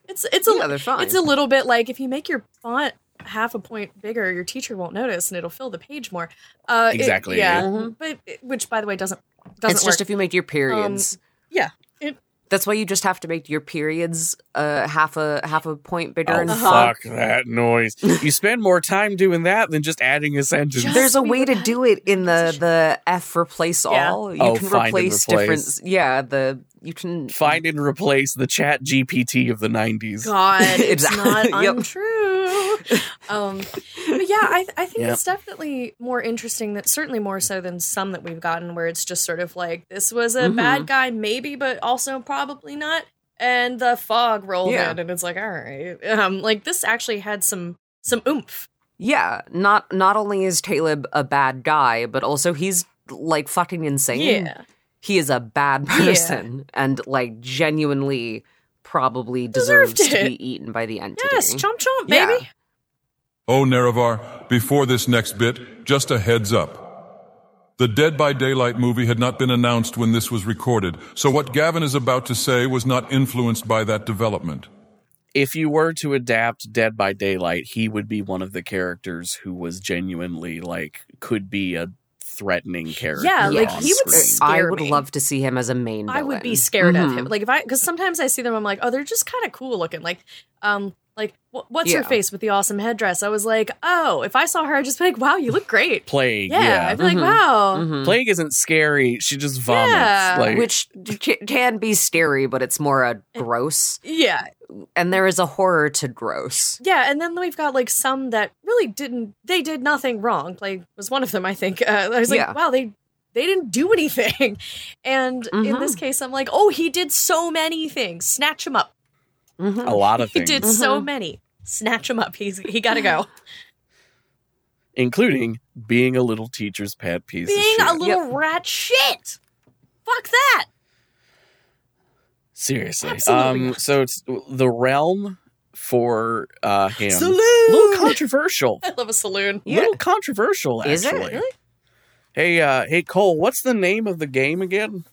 it's it's a yeah they're fine it's a little bit like if you make your font half a point bigger, your teacher won't notice and it'll fill the page more. Uh it- Exactly. yeah. Mhm. But it- which by the way doesn't doesn't it's work. just if you make your periods yeah. It, That's why you just have to make your periods uh, half a half a point bigger Oh, in Uh-huh. fuck that noise. You spend more time doing that than just adding a sentence. Just- There's a way to do it in the the F replace Yeah. all. You Oh, can find and replace, replace. different. Yeah, the you can Find and replace the chat GPT of the 90s. God, [LAUGHS] it's Exactly. not Yep. untrue. um, but yeah, I, I think Yep. it's definitely more interesting. That certainly more so than some that we've gotten, where it's just sort of like this was a Mhm. bad guy, maybe, but also probably not. And the fog rolled Yeah. in, and it's like, all right, um, like this actually had some some oomph. yeah. Not not only is Caleb a bad guy, but also he's like fucking insane. Yeah, He is a bad [LAUGHS] Yeah. person and like genuinely probably Deserved deserves to it. be eaten by the entity. yes, chomp chomp, Yeah. baby. Oh, Nerevar, before this next bit, just a heads up. The Dead by Daylight movie had not been announced when this was recorded, so what Gavin is about to say was not influenced by that development. If you were to adapt Dead by Daylight, he would be one of the characters who was genuinely like could be a threatening character. Yeah, like, he would screen. I would me. love to see him as a main. I would be scared of Mhm. him. Like if I, because sometimes I see them, I'm like, oh, they're just kind of cool looking. Like, um, like wh- what's her face with the awesome headdress? I was like, oh, if I saw her, I'd just be like, wow, you look great. Plague. Yeah, Yeah. I'd be like, Mhm. wow. Mhm. Plague isn't scary. She just vomits. Yeah. Like, which can be scary, but it's more a gross. Yeah, And there is a horror to gross. yeah, and then we've got like some that really didn't. They did nothing wrong. Plague was one of them, I think. [LAUGHS] Uh, I was like, Yeah. wow, they they didn't do anything. [LAUGHS] And in Mhm. this case, I'm like, oh, he did so many things. Snatch him up. Mhm. a lot of things. He things, did so many. Snatch him up. He's he got to go. [LAUGHS] including being a little teacher's pet piece. being of a shit. little rat shit. Fuck that. Seriously. Absolutely. Um. So it's the realm for uh him. Saloon. A little controversial. [LAUGHS] I love a saloon. A little controversial, Is it? Really? Hey, uh, hey, Cole. What's the name of the game again?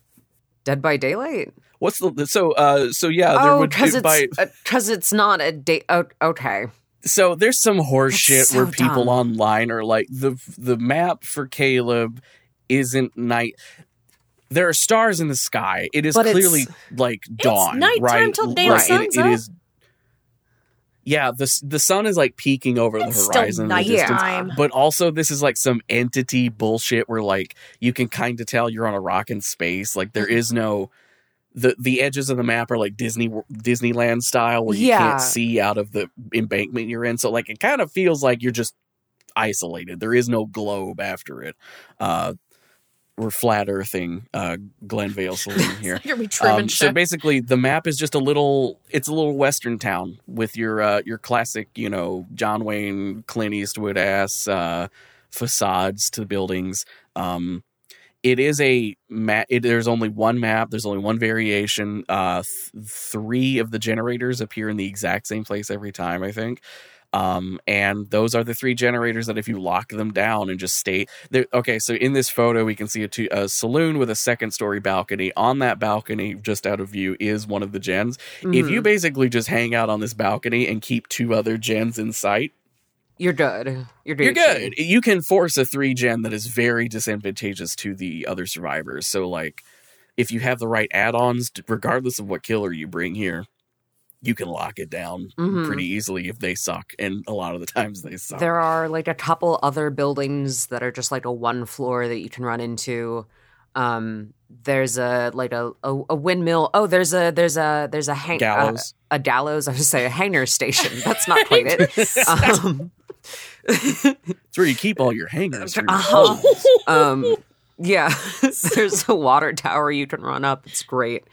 Dead by Daylight. What's the so uh so yeah there oh, would because by it's because it's not a date. Oh, okay. so there's some horseshit so where people dumb. online are like the the map for Caleb isn't night. There are stars in the sky. It is But it's- clearly like dawn, nighttime right? till day right. It- sun's it up. is. Yeah, the the sun is like peeking over the It's still horizon in the distance. But also, this is like some entity bullshit where like you can kind of tell you're on a rock in space. Like there Mm-hmm. no the the edges of the map are like Disney Disneyland style where you Yeah. can't see out of the embankment you're in. So like it kind of feels like you're just isolated. There is no globe after it. Uh, we're flat earthing uh, Glenvale [LAUGHS] Saloon here. Um, so basically, the map is just a little. It's a little western town with your uh, your classic, you know, John Wayne, Clint Eastwood ass uh, facades to the buildings. Um, it is a map. There's only one map. There's only one variation. Uh, th- three of the generators appear in the exact same place every time. I think. Um, and those are the three generators that if you lock them down and just stay there. Okay, so in this photo, we can see a, two, a saloon with a second story balcony. On that balcony, just out of view, is one of the gens. If Mhm. you basically just hang out on this balcony and keep two other gens in sight, you're good. You're you're good. You can force a three gen that is very disadvantageous to the other survivors. So, like, if you have the right add-ons, regardless of what killer you bring here, you can lock it down Mhm. pretty easily if they suck, and a lot of the [LAUGHS] times they suck. There are like a couple other buildings that are just like a one floor that you can run into. Um, there's a like a, a, a windmill. Oh, there's a there's a there's a hang Gallows. a, a gallows. I was say a hangar station. That's not [LAUGHS] quite it. Um, It's where you keep all your hangers. your Uh-huh. um, yeah, [LAUGHS] there's a water tower you can run up. It's great.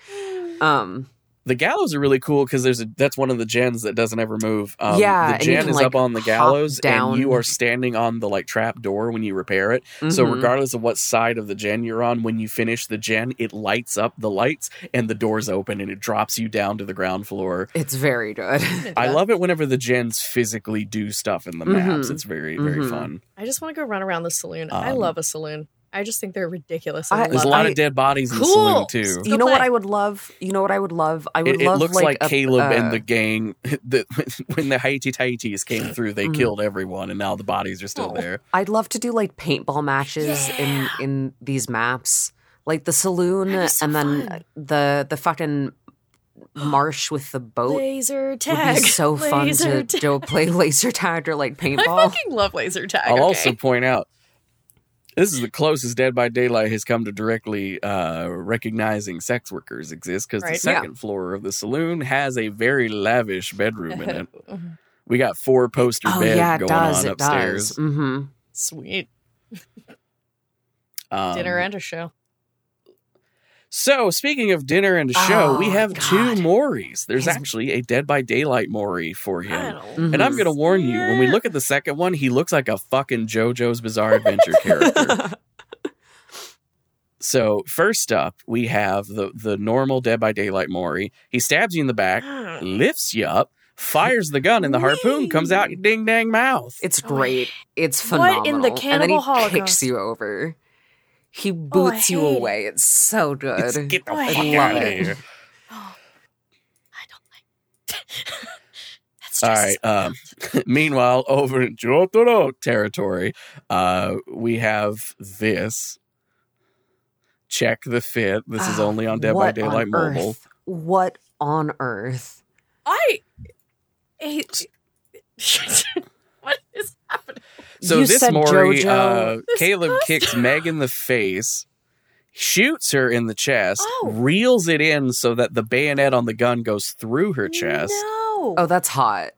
Um, The gallows are really cool because there's a that's one of the gens that doesn't ever move. Um, Yeah, the and gen can, is like, up on the gallows, down. and you are standing on the like trap door when you repair it. So mhm. regardless of what side of the gen you're on, when you finish the gen, it lights up the lights and the doors open and it drops you down to the ground floor. it's very good. [LAUGHS] I love it whenever the gens physically do stuff in the maps. Mhm. It's very very Mhm. fun. I just want to go run around the saloon. I Um, love a saloon. I just think they're ridiculous. I- There's a lot I- of dead bodies in the saloon too. you know what. I would love? You know what I would love? I would It, it love looks like, like, a- Caleb uh, and the gang. [LAUGHS] The, when the Haiti Tahiti's came through, they Mhm. killed everyone, and now the bodies are still Oh. there. I'd love to do like paintball matches in in these maps, like the saloon, so and then fun. the the fucking marsh with the boat. laser tag. Would be so fun Laser to tag. go play [LAUGHS] laser tag or like paintball. I fucking love laser tag. I'll okay? also point out this is the closest Dead by Daylight has come to directly uh, recognizing sex workers exist because the Right. second floor of the saloon has a very lavish bedroom in it. [LAUGHS] Mhm. We got four poster oh beds yeah, going does. on upstairs. Mm-hmm. Sweet Um, dinner and a show. So, speaking of dinner and a show, we Oh, have two God. There's His- actually a Dead by Daylight Mori for him. don't. And I'm going to warn you, when we look at the second one, he looks like a fucking JoJo's Bizarre Adventure character. [LAUGHS] So, first up, we have the, the normal Dead by Daylight Mori. He stabs you in the back, [GASPS] lifts you up, fires the gun, and the harpoon comes out your ding dang mouth. It's great. It's What phenomenal. in the and then he Cannibal Holocaust? kicks you over. He boots you hate it. away. It's so good. It's- get the Oh, fuck out of here. Oh, I don't like. [LAUGHS] That's All just right. Um, [LAUGHS] [LAUGHS] meanwhile, over in Jotaro territory, uh, we have this. Check the fit. This is Ah, only on Dead by Daylight on Mobile. earth? What on earth? I. hate- what is happening? So You this Mori, uh, Caleb kicks Meg in the face, shoots her in the chest, Oh. reels it in so that the bayonet on the gun goes through her chest. No. Oh, that's hot.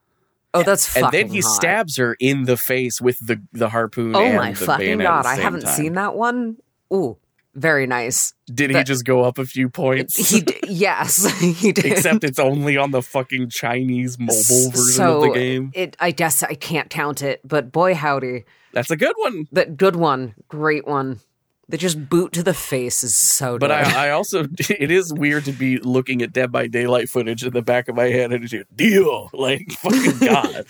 Oh, that's And then he hot. stabs her in the face with the, the harpoon Oh my fucking god! I haven't time. seen that one. Ooh, very nice. Did he just go up a few points? He d- [LAUGHS] yes, [LAUGHS] he did. Except it's only on the fucking Chinese mobile version so of the game. It, I guess I can't count it, but boy howdy, That's a good one. that good one, great one. They just boot to the face is so. But. I, I also, [LAUGHS] it is weird to be looking at Dead by Daylight footage in the back of my head and just, deal. Like, fucking God.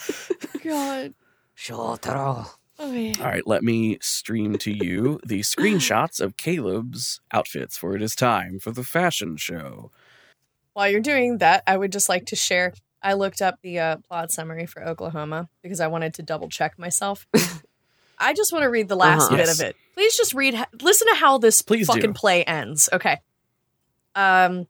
God. Jotaro. Yeah. All right, let me stream to you the screenshots of Caleb's outfits, for it is time for the fashion show. While you're doing that, I would just like to share. I looked up the uh, plot summary for Oklahoma because I wanted to double check myself. I just want to read the last Uh-huh. bit Yes. of it. Please just read. Listen to how this Please fucking do. play ends. Okay. Um,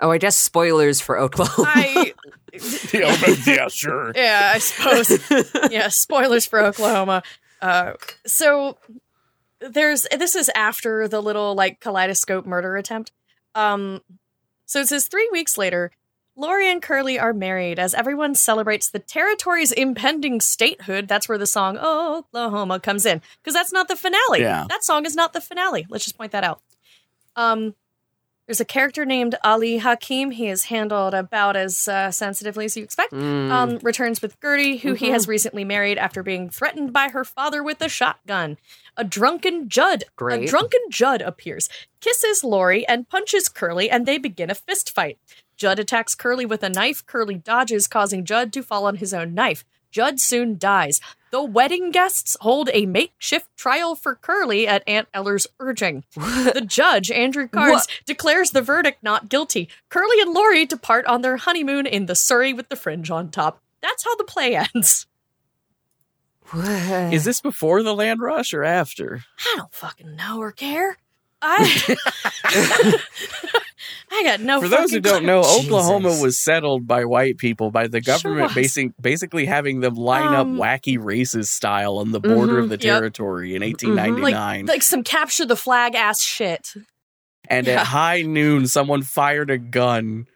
Oh, I guess spoilers for Oklahoma. I [LAUGHS] [LAUGHS] yeah, yeah, sure. [LAUGHS] yeah, I suppose. [LAUGHS] yeah, spoilers for Oklahoma. Uh, so there's this is after the little like kaleidoscope murder attempt. Um, so it says three weeks later, Lori and Curly are married as everyone celebrates the territory's impending statehood. That's where the song Oh, Oklahoma comes in because that's not the finale. Yeah. That song is not the finale. Let's just point that out. Um, there's a character named Ali Hakim. He is handled about as uh, sensitively as you expect Mm. um, returns with Gertie, who he has recently married after being threatened by her father with a shotgun. A drunken Judd, a drunken Judd appears, kisses Lori, and punches Curly, and they begin a fist fight. Judd attacks Curly with a knife. Curly dodges, causing Judd to fall on his own knife. Judd soon dies. The wedding guests hold a makeshift trial for Curly at Aunt Eller's urging. The judge, Andrew Carnes, What? declares the verdict not guilty. Curly and Lori depart on their honeymoon in the Surrey with the fringe on top. That's how the play [LAUGHS] ends. Is this before the land rush or after? I don't fucking know or care. I [LAUGHS] [LAUGHS] I got no. For those who fucking don't know, Jesus. Oklahoma was settled by white people by the government was. basic, basically having them line Um, up wacky races style on the border of the Yep. territory in 1899. like some capture the flag ass shit. and yeah. at high noon, someone fired a gun.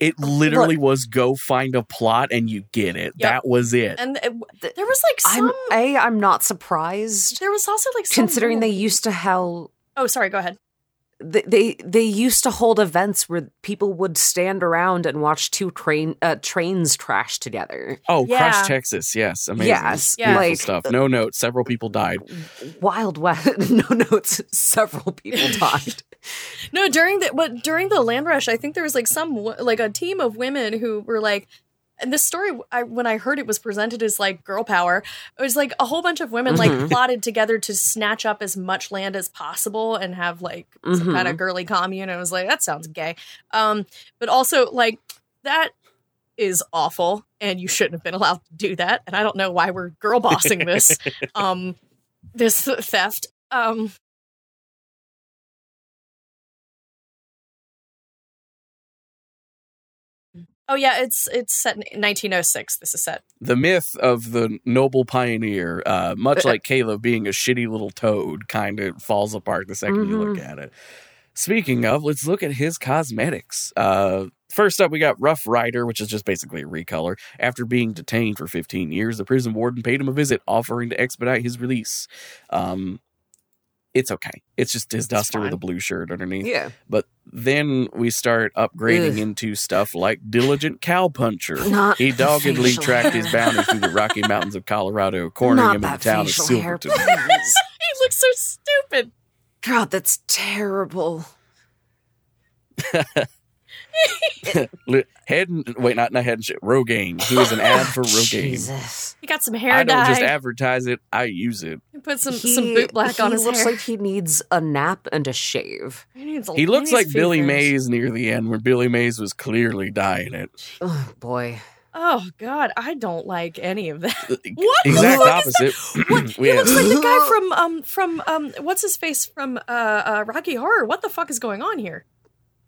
It literally was go find a plot and you get it. Yep. That was it. And it, there was like some. I'm a. I'm not surprised there was also like some considering they used to hell. Oh, sorry. Go ahead. They, they they used to hold events where people would stand around and watch two train uh, trains crash together. oh, Yeah. Crush Texas. Yes. Amazing. Yes, Yeah. Beautiful like stuff. No notes. Several people died. Wild West. [LAUGHS] no notes. Several people died. [LAUGHS] [LAUGHS] No, during the but during the land rush, I think there was like some like a team of women who were like. And this story, I, when I heard it was presented as like girl power, it was like a whole bunch of women like Mhm. plotted together to snatch up as much land as possible and have like some Mhm. kind of girly commune. And i was like, that sounds gay. Um, but also like that is awful, and you shouldn't have been allowed to do that. And I don't know why we're girl bossing this, [LAUGHS] um, this theft. Um, Oh yeah, it's it's set in 1906. This is set. The myth of the noble pioneer, uh, much [LAUGHS] like Caleb being a shitty little toad, kind of falls apart the 2nd you look at it. Speaking of, let's look at his cosmetics. Uh, first up, we got Rough Rider, which is just basically a recolor. After being detained for 15 years, the prison warden paid him a visit, offering to expedite his release. Um, it's okay. It's just his duster with a blue shirt underneath. Yeah. But then we start upgrading Ugh. into stuff like Diligent Cowpuncher. Not He doggedly tracked hair. his bounty through the Rocky [LAUGHS] Mountains of Colorado, cornering Not him in the town of Silverton. [LAUGHS] He looks so stupid. God, that's terrible. [LAUGHS] Li- Head and wait, not not head and shit. Rogaine. He was an [LAUGHS] ad for Rogaine. Jesus. He got some hair I don't dye. just advertise it; I use it. He put some He- some boot black on his hair It looks hair. like he needs a nap and a shave. he, needs a- He looks needs like Billy fevers. Mays near the end, where Billy Mays was clearly dying it. Oh boy. Oh God, I don't like any of that. [LAUGHS] What the Exact fuck opposite. [CLEARS THROAT] What? We he looks like the guy from um from um what's his face from uh, uh Rocky Horror. What the fuck is going on here?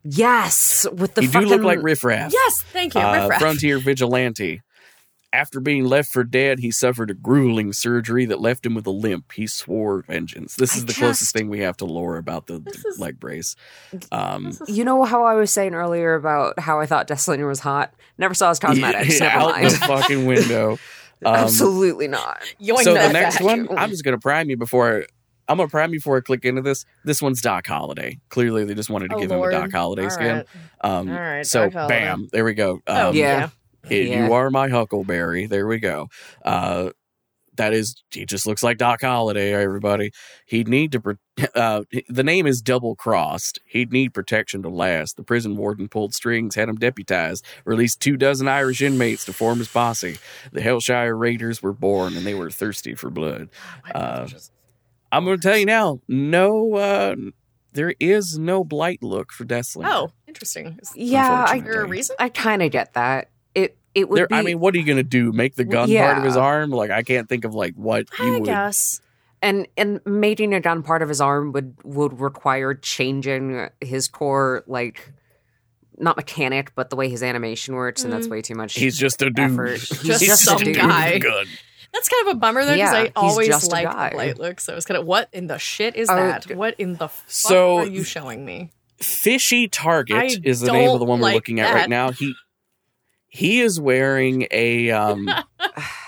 Yes, with the he do look like Riff Raff. Yes, thank you. uh, Riff Raff. frontier vigilante. After being left for dead, he suffered a grueling surgery that left him with a limp. He swore vengeance. This I is the closest thing we have to lore about the This is- leg brace. Um, is- You know how I was saying earlier about how I thought Deathslinger was hot? Never saw his [LAUGHS] cosmetics. [LAUGHS] Never out mind. the fucking window. [LAUGHS] Um, Absolutely not. Yoink so the next back. one, I'm just gonna prime you before I, I'm gonna prime you before I click into this. This one's Doc Holliday. Clearly, they just wanted to Oh, give Lord. him a Doc Holliday All skin. right. Um, All right, so Doc Holliday. bam, there we go. Um, Oh yeah. It- Yeah. You are my Huckleberry. There we go. Uh, that is, he just looks like Doc Holliday. Everybody, he'd need to. Pro- [LAUGHS] uh, the name is double crossed. He'd need protection to last. The prison warden pulled strings, had him deputized, released two dozen Irish inmates to form his posse. The Hellshire Raiders were born, and they were thirsty for blood. Uh, I'm going to tell you now, no, uh, there is no blight look for Deathslinger. Oh, interesting. Yeah, I, there a reason? I kind of get that. It it would There, be. I mean, what are you gonna do? Make the gun part of his arm? Like, I can't think of like what you I would. guess. and and making a gun part of his arm would would require changing his core like not mechanic but the way his animation works and that's way too much He's just a dude. effort. [LAUGHS] Just He's some a dude. guy. Good. That's kind of a bummer though, because Yeah, I always just liked the light look. So it's kind of what in the shit is Oh, that? What in the fuck So- are you showing me? Fishy Target I is the name of the don't one we're like looking at right now. He he is wearing a um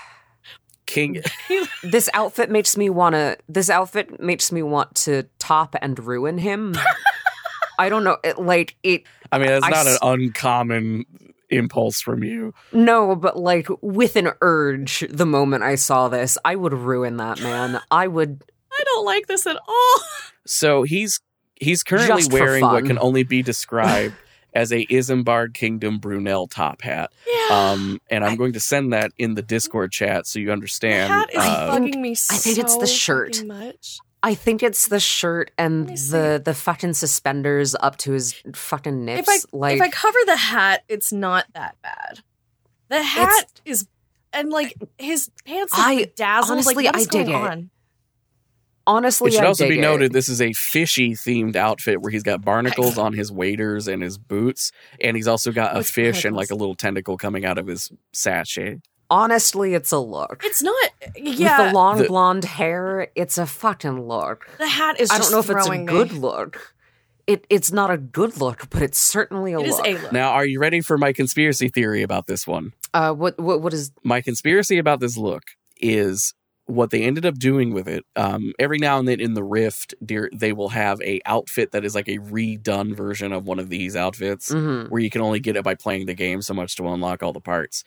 [LAUGHS] king. [LAUGHS] this outfit makes me want to this outfit makes me want to top and ruin him [LAUGHS] i don't know it, like it I mean, that's I not an uncommon impulse from you. no but like with an urge the moment i saw this i would ruin that man i would I don't like this at all. So he's he's currently Just for wearing what can only be described [LAUGHS] as a Isambard Kingdom Brunel top hat. Yeah. Um, and I'm going to send that in the Discord chat so you understand. that is uh, bugging me so I think it's the shirt. much. I think it's the shirt and Let see. the the fucking suspenders up to his fucking nips If I like if I cover the hat, it's not that bad. The hat is and like his pants like I- bedazzled. honestly, like, I is dig going it. on? Honestly, It should I also be dig noted It. this is a fishy themed outfit where he's got barnacles on his waders and his boots, and he's also got a What's fish and like a little tentacle coming out of his sachet. Honestly, it's a look. It's not. Yeah, With the long The- blonde hair, it's a fucking look. the hat is. I don't know if it's a throwing me. good look. It it's not a good look, but it's certainly a It is look. a look. Now, are you ready for my conspiracy theory about this one? uh, what what what is? My conspiracy about this look is what they ended up doing with it. Um, every now and then in the Rift, dear, they will have a outfit that is like a redone version of one of these outfits. mhm. where you can only get it by playing the game so much to unlock all the parts.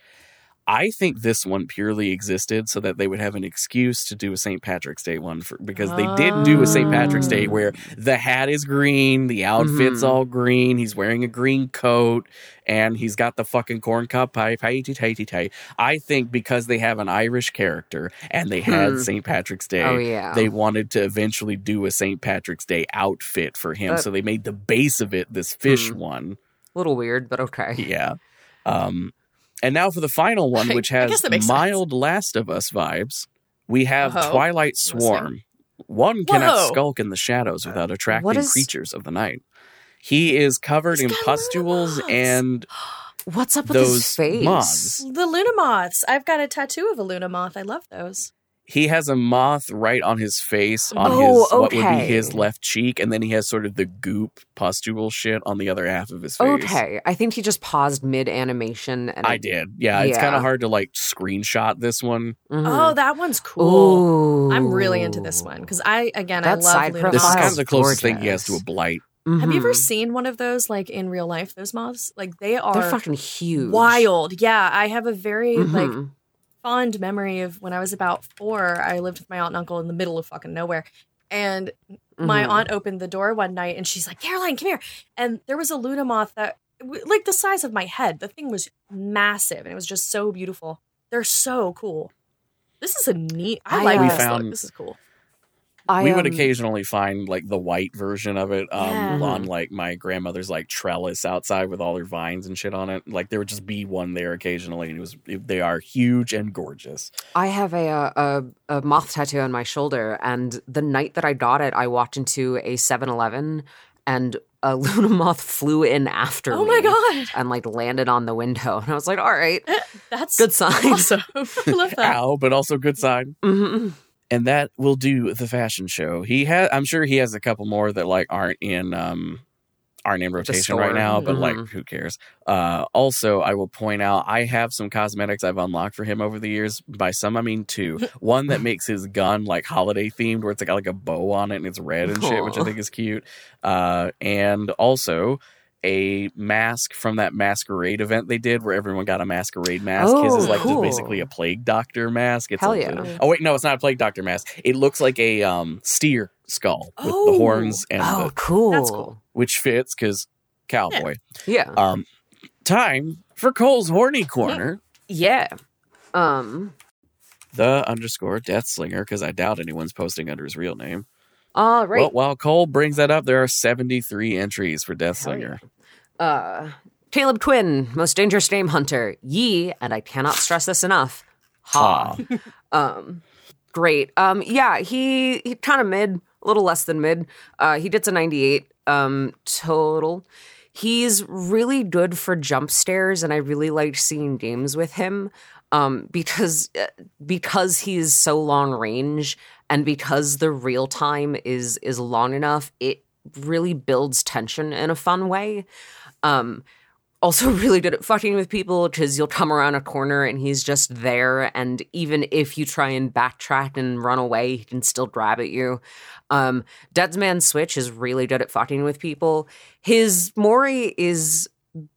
I think this one purely existed so that they would have an excuse to do a St. Patrick's Day one for, because they did do a St. Patrick's Day Oh. where the hat is green, the outfit's Mhm. all green, he's wearing a green coat, and he's got the fucking corn cob pipe. I think because they have an Irish character and they had Hmm. St. Patrick's Day, Oh yeah. they wanted to eventually do a St. Patrick's Day outfit for him. So they made the base of it this fish Hmm. one. A little weird, but okay. Yeah. Um, and now for the final one, [LAUGHS] which has guess that makes mild Last of Us vibes, we have Uh-oh. Twilight Swarm. One cannot Whoa. skulk in the shadows uh, without attracting is- creatures of the night. He is covered He's in pustules and [GASPS] What's up with Those his face? moths. The Luna moths. I've got a tattoo of a Luna moth. I love those. He has a moth right on his face, on Oh, his what would be his left cheek, and then he has sort of the goop pustule shit on the other half of his face. Okay, I think he just paused mid animation, and I it- did. Yeah, it's kind of hard to like screenshot this one. Mhm. Oh, that one's cool. Ooh. I'm really into this one because I again I love side Luna This is Profile's kind of the closest thing he has to a blight. Have you ever seen one of those like in real life? Those moths, like they are They're fucking huge. wild. Yeah, I have a very like Mhm. Fond memory of when I was about four. I lived with my aunt and uncle in the middle of fucking nowhere, and my Mhm. aunt opened the door one night and she's like, "Caroline, come here!" And there was a Luna moth that like the size of my head. The thing was massive, and it was just so beautiful. They're so cool. This is a neat. I, I, like uh, We this found- look. This is cool. I, we would um, occasionally find like the white version of it um, Yeah. on like my grandmother's like trellis outside with all her vines and shit on it. Like there would just be one there occasionally, and it was they are huge and gorgeous. I have a, uh, a a moth tattoo on my shoulder, and the night that I got it, I walked into a 7-Eleven, and a [LAUGHS] Luna moth flew in after Oh me. my god, And like landed on the window, and I was like, "All right, [LAUGHS] that's good sign." awesome. [LAUGHS] I love that. Ow, but also good sign. Mhm. And that will do the fashion show. He has, I'm sure he has a couple more that like aren't in um aren't in rotation right now, but like Mhm. who cares? Uh, also, I will point out I have some cosmetics I've unlocked for him over the years. By some, I mean two. [LAUGHS] One that makes his gun like holiday themed, where it's got like a bow on it and it's red and shit, which I think is cute. Uh, and also a mask from that masquerade event they did where everyone got a masquerade mask. His is Oh, like cool. basically a plague doctor mask. It's Hell a- yeah. Oh wait, no, it's not a plague doctor mask. It looks like a um steer skull with the Oh. horns and Oh, the, cool. That's cool. which fits because cowboy. Yeah, Um, time for Cole's horny corner. yeah. Um. The underscore death slinger because I doubt anyone's posting under his real name. All right. Well, while Cole brings that up, there are seventy three entries for death Hell slinger. Uh, Caleb Quinn, most dangerous name hunter. Yee, and I cannot stress this enough. Ha. [LAUGHS] um, great. Um, yeah, he he kind of mid, a little less than mid. Uh, he gets a ninety eight. Um, total. He's really good for jump scares, and I really liked seeing games with him. Um, because uh, because he's so long range, and because the real time is is long enough, it really builds tension in a fun way. Um, also [LAUGHS] really good at fucking with people because you'll come around a corner and he's just there. And even if you try and backtrack and run away he can still grab at you. Um Dead Man's Switch is really good at fucking with people. His mori is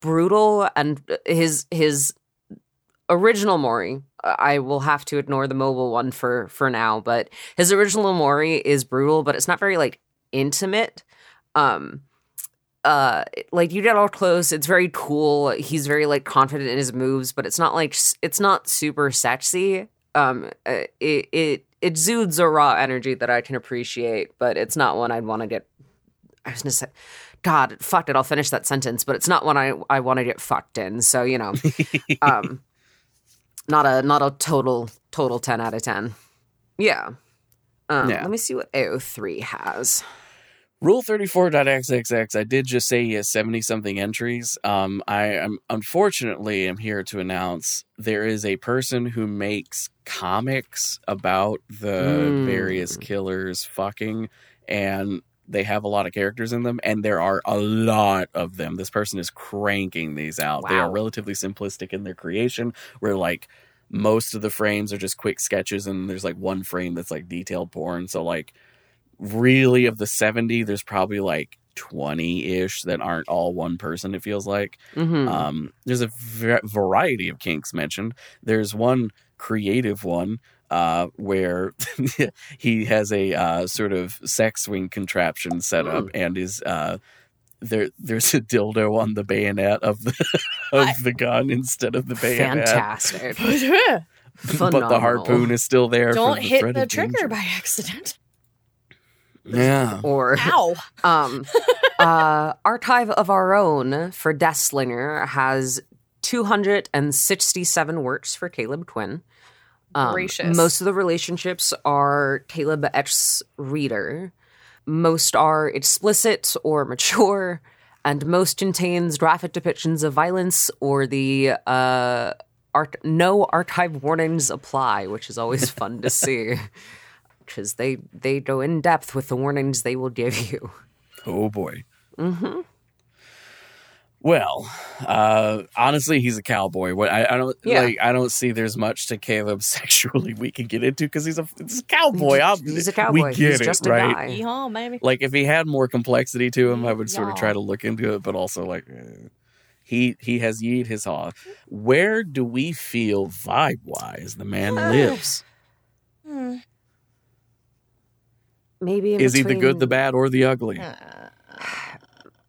brutal and his his original mori i will have to ignore the mobile one for for now but his original mori is brutal but it's not very like intimate. Um uh like you get all close it's very cool he's very like confident in his moves but it's not like it's not super sexy um uh, it it it exudes a raw energy that i can appreciate but it's not one i'd want to get i was gonna say god fuck it i'll finish that sentence but it's not one i i want to get fucked in so you know [LAUGHS] um not a not a total total 10 out of 10 yeah Um, Yeah. Let me see what AO3 has. Rule 34.xxx, I did just say he has 70 something entries. Um, I am unfortunately am here to announce there is a person who makes comics about the Mm. various killers fucking, and they have a lot of characters in them, and there are a lot of them. This person is cranking these out. They are relatively simplistic in their creation, where like most of the frames are just quick sketches, and there's like one frame that's like detailed porn. So like really of the 70 there's probably like 20-ish that aren't all one person it feels like. Hmm um, there's a v- variety of kinks mentioned. There's one creative one uh, where [LAUGHS] he has a uh, sort of sex swing contraption set up and is uh, there there's a dildo on the bayonet of the [LAUGHS] of the gun instead of the bayonet. Fantastic. [LAUGHS] but the harpoon is still there Don't the hit the trigger danger. by accident. Yeah Or Ow. [LAUGHS] um, uh, Archive of Our Own for Deathslinger has 267 works for Caleb Quinn. Um, Gracious. Most of the relationships are Caleb Etch's reader. Most are explicit or mature, and most contains graphic depictions of violence or the uh, art. No archive warnings apply, which is always fun to see [LAUGHS] because they they go in depth with the warnings they will give you. Oh boy. Mm-hmm. Well, uh, honestly, he's a cowboy. What I, I don't Yeah. like. I don't see there's much to Caleb [LAUGHS] sexually we can get into because he's a, he's a cowboy. Ob- He's a cowboy. We get He's it, just a right? guy. Yeehaw, baby. Like if he had more complexity to him, I would sort of try to look into it. But also, like eh, he he has yeet his haw. Where do we feel vibe wise the man lives? Hmm. Maybe in Is he the good, the bad, or the ugly?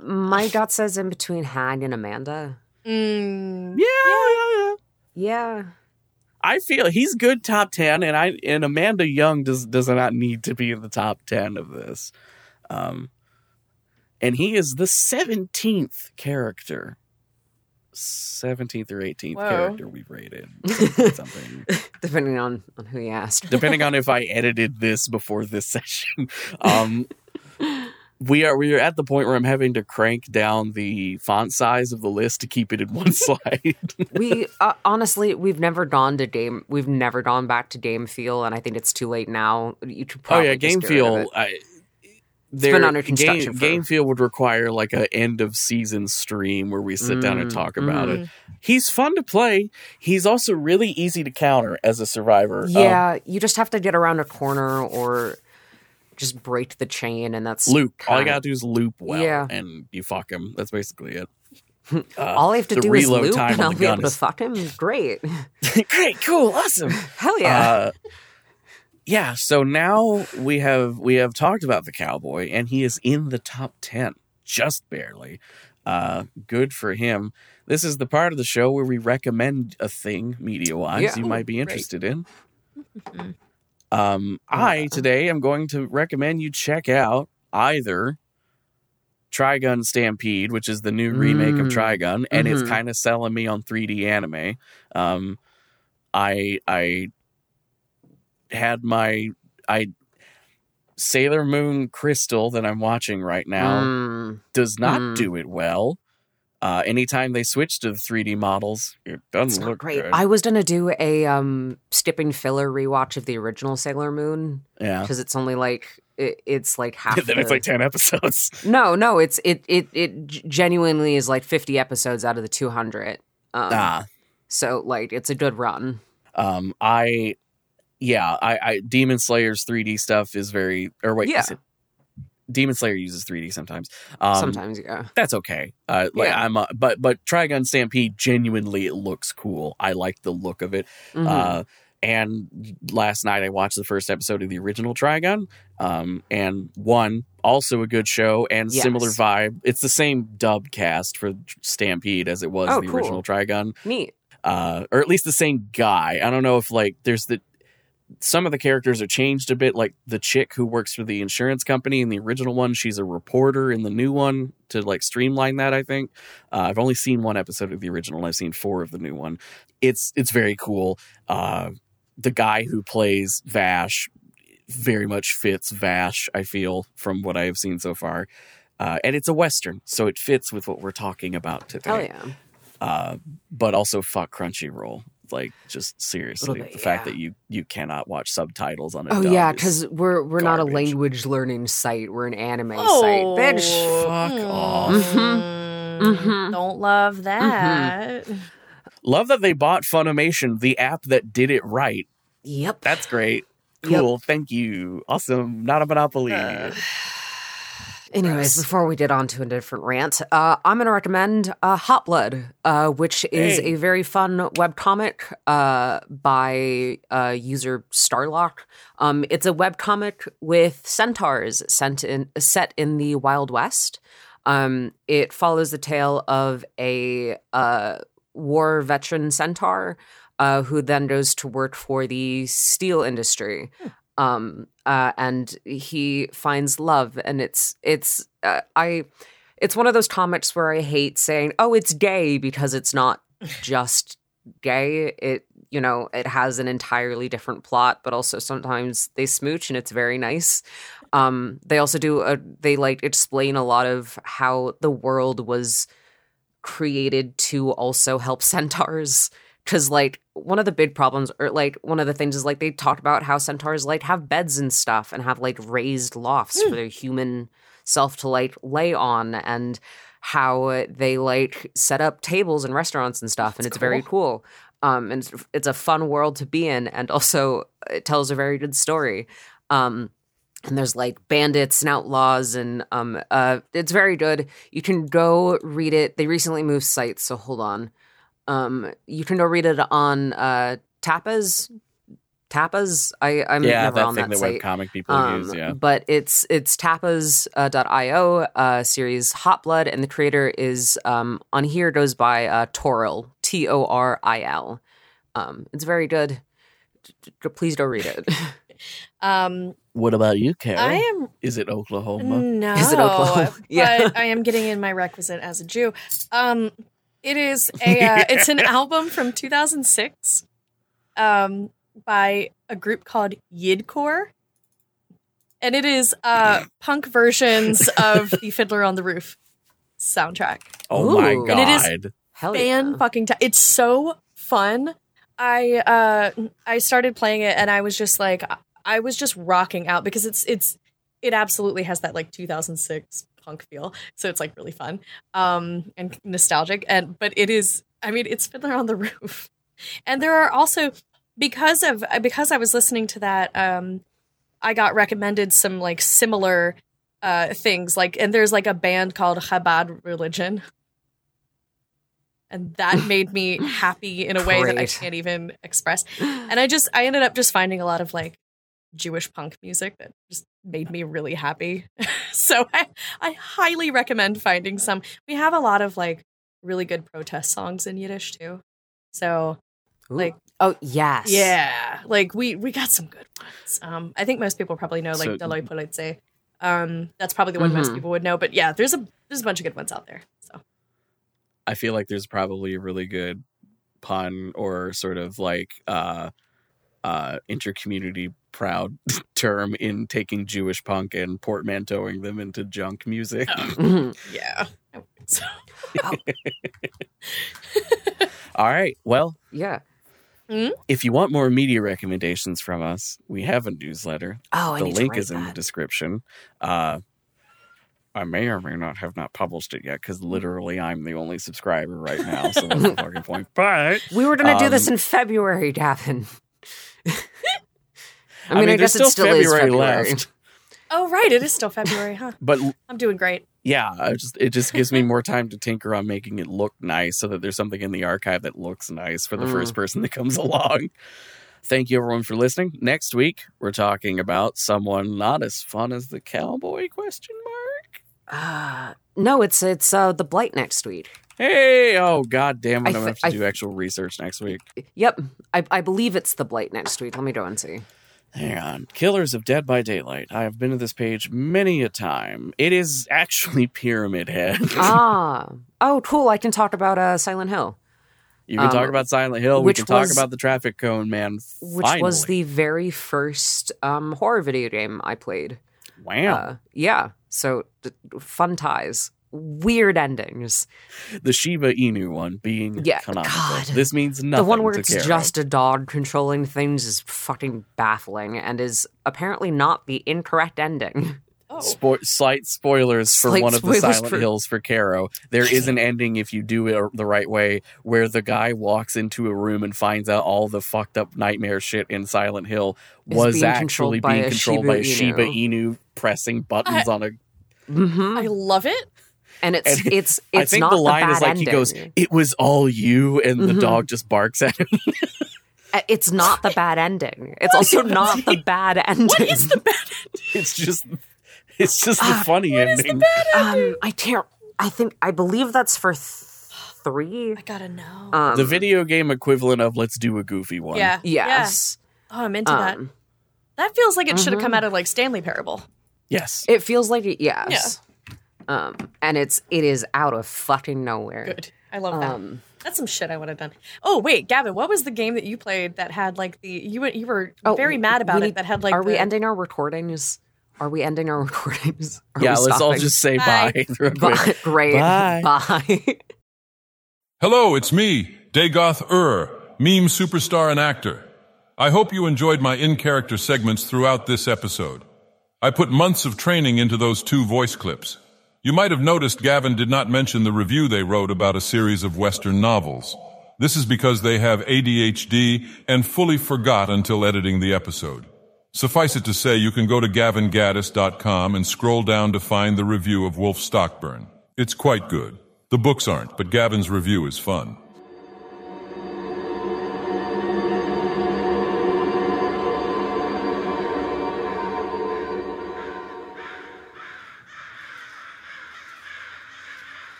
My gut says in between Hag and Amanda. Mm. Yeah, yeah, yeah. Yeah. I feel he's good top ten, and I and Amanda Young does does not need to be in the top ten of this. Um, and he is the seventeenth character, seventeenth or eighteenth character we've rated. [LAUGHS] Something [LAUGHS] Depending on, on who you asked. depending on [LAUGHS] if I edited this before this session. Um, we are we are at the point where I'm having to crank down the font size of the list to keep it in one slide. we uh, honestly we've never gone to Dame we've never gone back to game Feel and I think it's too late now. You should Oh probably yeah, game Feel. rid of feel. it. I, been under construction Game, for- game feel would require like a end of season stream where we sit down and Mm, talk about mhm. it. He's fun to play. He's also really easy to counter as a survivor. Um, Yeah, you just have to get around a corner or just break the chain and that's loop. All you gotta do is loop well, Yeah. and you fuck him. That's basically it. [LAUGHS] Uh, all I have to do is loop and I'll be able gun to fuck him. Great. [LAUGHS] Great, cool, awesome. [LAUGHS] Hell yeah. Uh, yeah. So now we have we have talked about the cowboy, and he is in the top ten, just barely. Uh, good for him. This is the part of the show where we recommend a thing media wise Yeah. you might be Great. interested in. Um, I today am going to recommend you check out either Trigun Stampede, which is the new remake of Mm. Trigun, and it's Mhm. kind of selling me on 3D anime. Um, I I had my I Sailor Moon Crystal that I'm watching right now Mm, does not Mm. do it well. Uh, anytime they switch to the 3D models, it doesn't look great. good. I was gonna do a um skipping filler rewatch of the original Sailor Moon yeah. because it's only like it, it's like [LAUGHS] half. then it's like 10 episodes. [LAUGHS] No, no, it's it it it genuinely is like 50 episodes out of the 200. Um, Ah. So like it's a good run. Um, I, yeah, I, I, Demon Slayer's 3D stuff is very, or wait, Yeah. is it- Demon Slayer uses 3D sometimes. Um, Sometimes, yeah. that's okay. Uh, like Yeah. I'm, uh, but but Trigun Stampede genuinely it looks cool. I like the look of it. Mhm. Uh, and last night I watched the first episode of the original Trigun. Um, and one also a good show and similar vibe. It's the same dub cast for Stampede as it was Oh, the cool. original Trigun Neat. uh, or at least the same guy. I don't know if like there's the some of the characters are changed a bit. Like the chick who works for the insurance company in the original one, she's a reporter in the new one to like streamline that. I think uh, I've only seen one episode of the original. and I've seen four of the new one. It's it's very cool. Uh, the guy who plays Vash very much fits Vash. I feel from what I have seen so far, uh, and it's a western, so it fits with what we're talking about today. Hell yeah. uh, but also fuck Crunchyroll. Like, just seriously, bit, the fact yeah. that you you cannot watch subtitles on a Oh yeah, because we're we're not a language learning site. We're an anime Oh, site, bitch. Fuck off. Mm, Mhm. Don't love that. love that they bought Funimation, the app that did it right. Yep. That's great. Yep. Cool. Thank you. Awesome. Not a monopoly. Uh, Anyways, before we get on to a different rant, uh, I'm going to recommend uh, Hot Blood, uh, which is Hey. a very fun webcomic uh, by uh, user Starlock. Um, it's a webcomic with centaurs sent in, set in the Wild West. Um, it follows the tale of a uh, war veteran centaur uh, who then goes to work for the steel industry. Um, uh, and he finds love, and it's it's uh, I it's one of those comics where I hate saying, "Oh, it's gay," because it's not [LAUGHS] just gay. It you know it has an entirely different plot, but also sometimes they smooch, and it's very nice. Um, they also do a they like explain a lot of how the world was created to also help [LAUGHS] centaurs because like one of the big problems or like one of the things is like they talk about how centaurs like have beds and stuff and have like raised lofts for their human self to like lay on and how they like set up tables and restaurants and stuff and it's very cool. Um and it's, it's a fun world to be in and also it tells a very good story. Um and there's like bandits and outlaws and um uh it's very good. You can go read it. They recently moved sites so hold on um you can go read it on uh tapas tapas i i'm yeah, never that on thing that that site webcomic people um, use. Yeah. But it's it's tapas.io uh, series Hot Blood, and the creator is um, on here goes by uh, Toril T O R I L. Um, it's very good. D- d- Please go read it. [LAUGHS] Um, What about you, Carol? I am Is it Oklahoma? no, Is it Oklahoma? [LAUGHS] Yeah. but I am getting in my requisite as a Jew. Um, it is [LAUGHS] a uh, it's an album from 2006, um, by a group called Yidcore, and it is uh punk versions [LAUGHS] of the Fiddler on the Roof soundtrack. Oh my god. And it is Hell fan yeah. fucking ta- it's so fun i uh i started playing it and i was just like I- i was just rocking out because it's it's it absolutely has that like 2006 punk feel so it's like really fun um and nostalgic and but it is i mean it's fiddler on the [LAUGHS] roof. And there are also because of because i was listening to that um i got recommended some like similar uh things like and there's like a band called chabad religion. And that [LAUGHS] made me happy in a way that I can't even express. And I just I ended up just finding a lot of like Jewish punk music that just made me really happy. [LAUGHS] so I I highly recommend finding some. We have a lot of like really good protest songs in Yiddish too. So Ooh. like oh yes, yeah, like we we got some good ones. Um, I think most people probably know like So- Daloy Politsey. Um, that's probably the one most Mhm. people would know. But yeah, there's a there's a bunch of good ones out there. So I feel like there's probably a really good pun or sort of like uh uh intercommunity proud [LAUGHS] term in taking Jewish punk and portmanteauing them into junk music. [LAUGHS] Mhm. yeah, I would think so. [LAUGHS] All right. Well, yeah. if you want more media recommendations from us, we have a newsletter. Oh, I the need link to write is in the description. Uh I may or may not have not published it yet because literally I'm the only subscriber right now. So that's the fucking point. But We were gonna do this Um, in February, Gavin. I I mean, I, guess there's it still still is February February. left. Oh right, it is still February, huh? [LAUGHS] but I'm doing great. yeah, I just it just gives me more time to tinker on making it look nice so that there's something in the archive that looks nice for the Mm. first person that comes [LAUGHS] along. Thank you everyone for listening. Next week we're talking about someone not as fun as the cowboy question mark. Uh, no, it's it's uh, the blight next week. Hey, oh god damn it, I'm gonna have to I do th- actual research next week. Yep, I, I believe it's the blight next week. Let me go and see. Hang on. Killers of Dead by Daylight. I have been to this page many a time. It is actually [LAUGHS] Pyramid Head. ah, oh, cool. I can talk about uh, Silent Hill. You can talk Um, about Silent Hill. We can talk was- about the traffic cone, man. which was the very first um, horror video game I played. wow. Uh, yeah, so d- fun ties, weird endings. the Shiba Inu one being Yeah, canonical. God. This means nothing. the one where it's just a dog controlling things is fucking baffling and is apparently not the incorrect ending. [LAUGHS] Oh, Spo- slight spoilers for Slight one of the Silent for- Hills for Caro. There is an [LAUGHS] ending if you do it the right way, where the guy walks into a room and finds out all the fucked up nightmare shit in Silent Hill Is was being actually controlled by being a controlled Shiba by a Shiba Inu. Inu pressing buttons on a. hmm I love it. And it's And [LAUGHS] it's I it's think not the line bad is like ending. he goes, "It was all you," and the Mhm. dog just barks at him. Uh, It's not the bad ending. It's [LAUGHS] also not the bad ending. What is the bad it's just, [LAUGHS] it's just the Ah, funny What is ending. the bad ending? Um, I can't. I think I believe that's for th- three. I gotta know. Um, the video game equivalent of "Let's do a goofy one." yeah. Yes. Yeah. Oh, I'm into that. Um, That feels like it should have come out of like Stanley Parable. Yes. it feels like it. Yes. Um, and it's it is out of fucking nowhere. Good. I love that. Um, That's some shit I would have done. Oh wait, Gavin, what was the game that you played that had like the you were you were oh, very mad about we it that had like are we ending our recordings? Are we ending our [LAUGHS] recordings? Are yeah. we Let's all just say Bye. bye. [LAUGHS] real quick. Bye. Great. Bye. Bye. Hello, it's me, Dagoth Ur, meme superstar and actor. I hope you enjoyed my in-character segments throughout this episode. I put months of training into those two voice clips. You might have noticed Gavin did not mention the review they wrote about a series of Western novels. This is because they have ADHD and fully forgot until editing the episode. Suffice it to say, you can go to gavingaddis.com and scroll down to find the review of Wolf Stockburn. It's quite good. The books aren't, but Gavin's review is fun.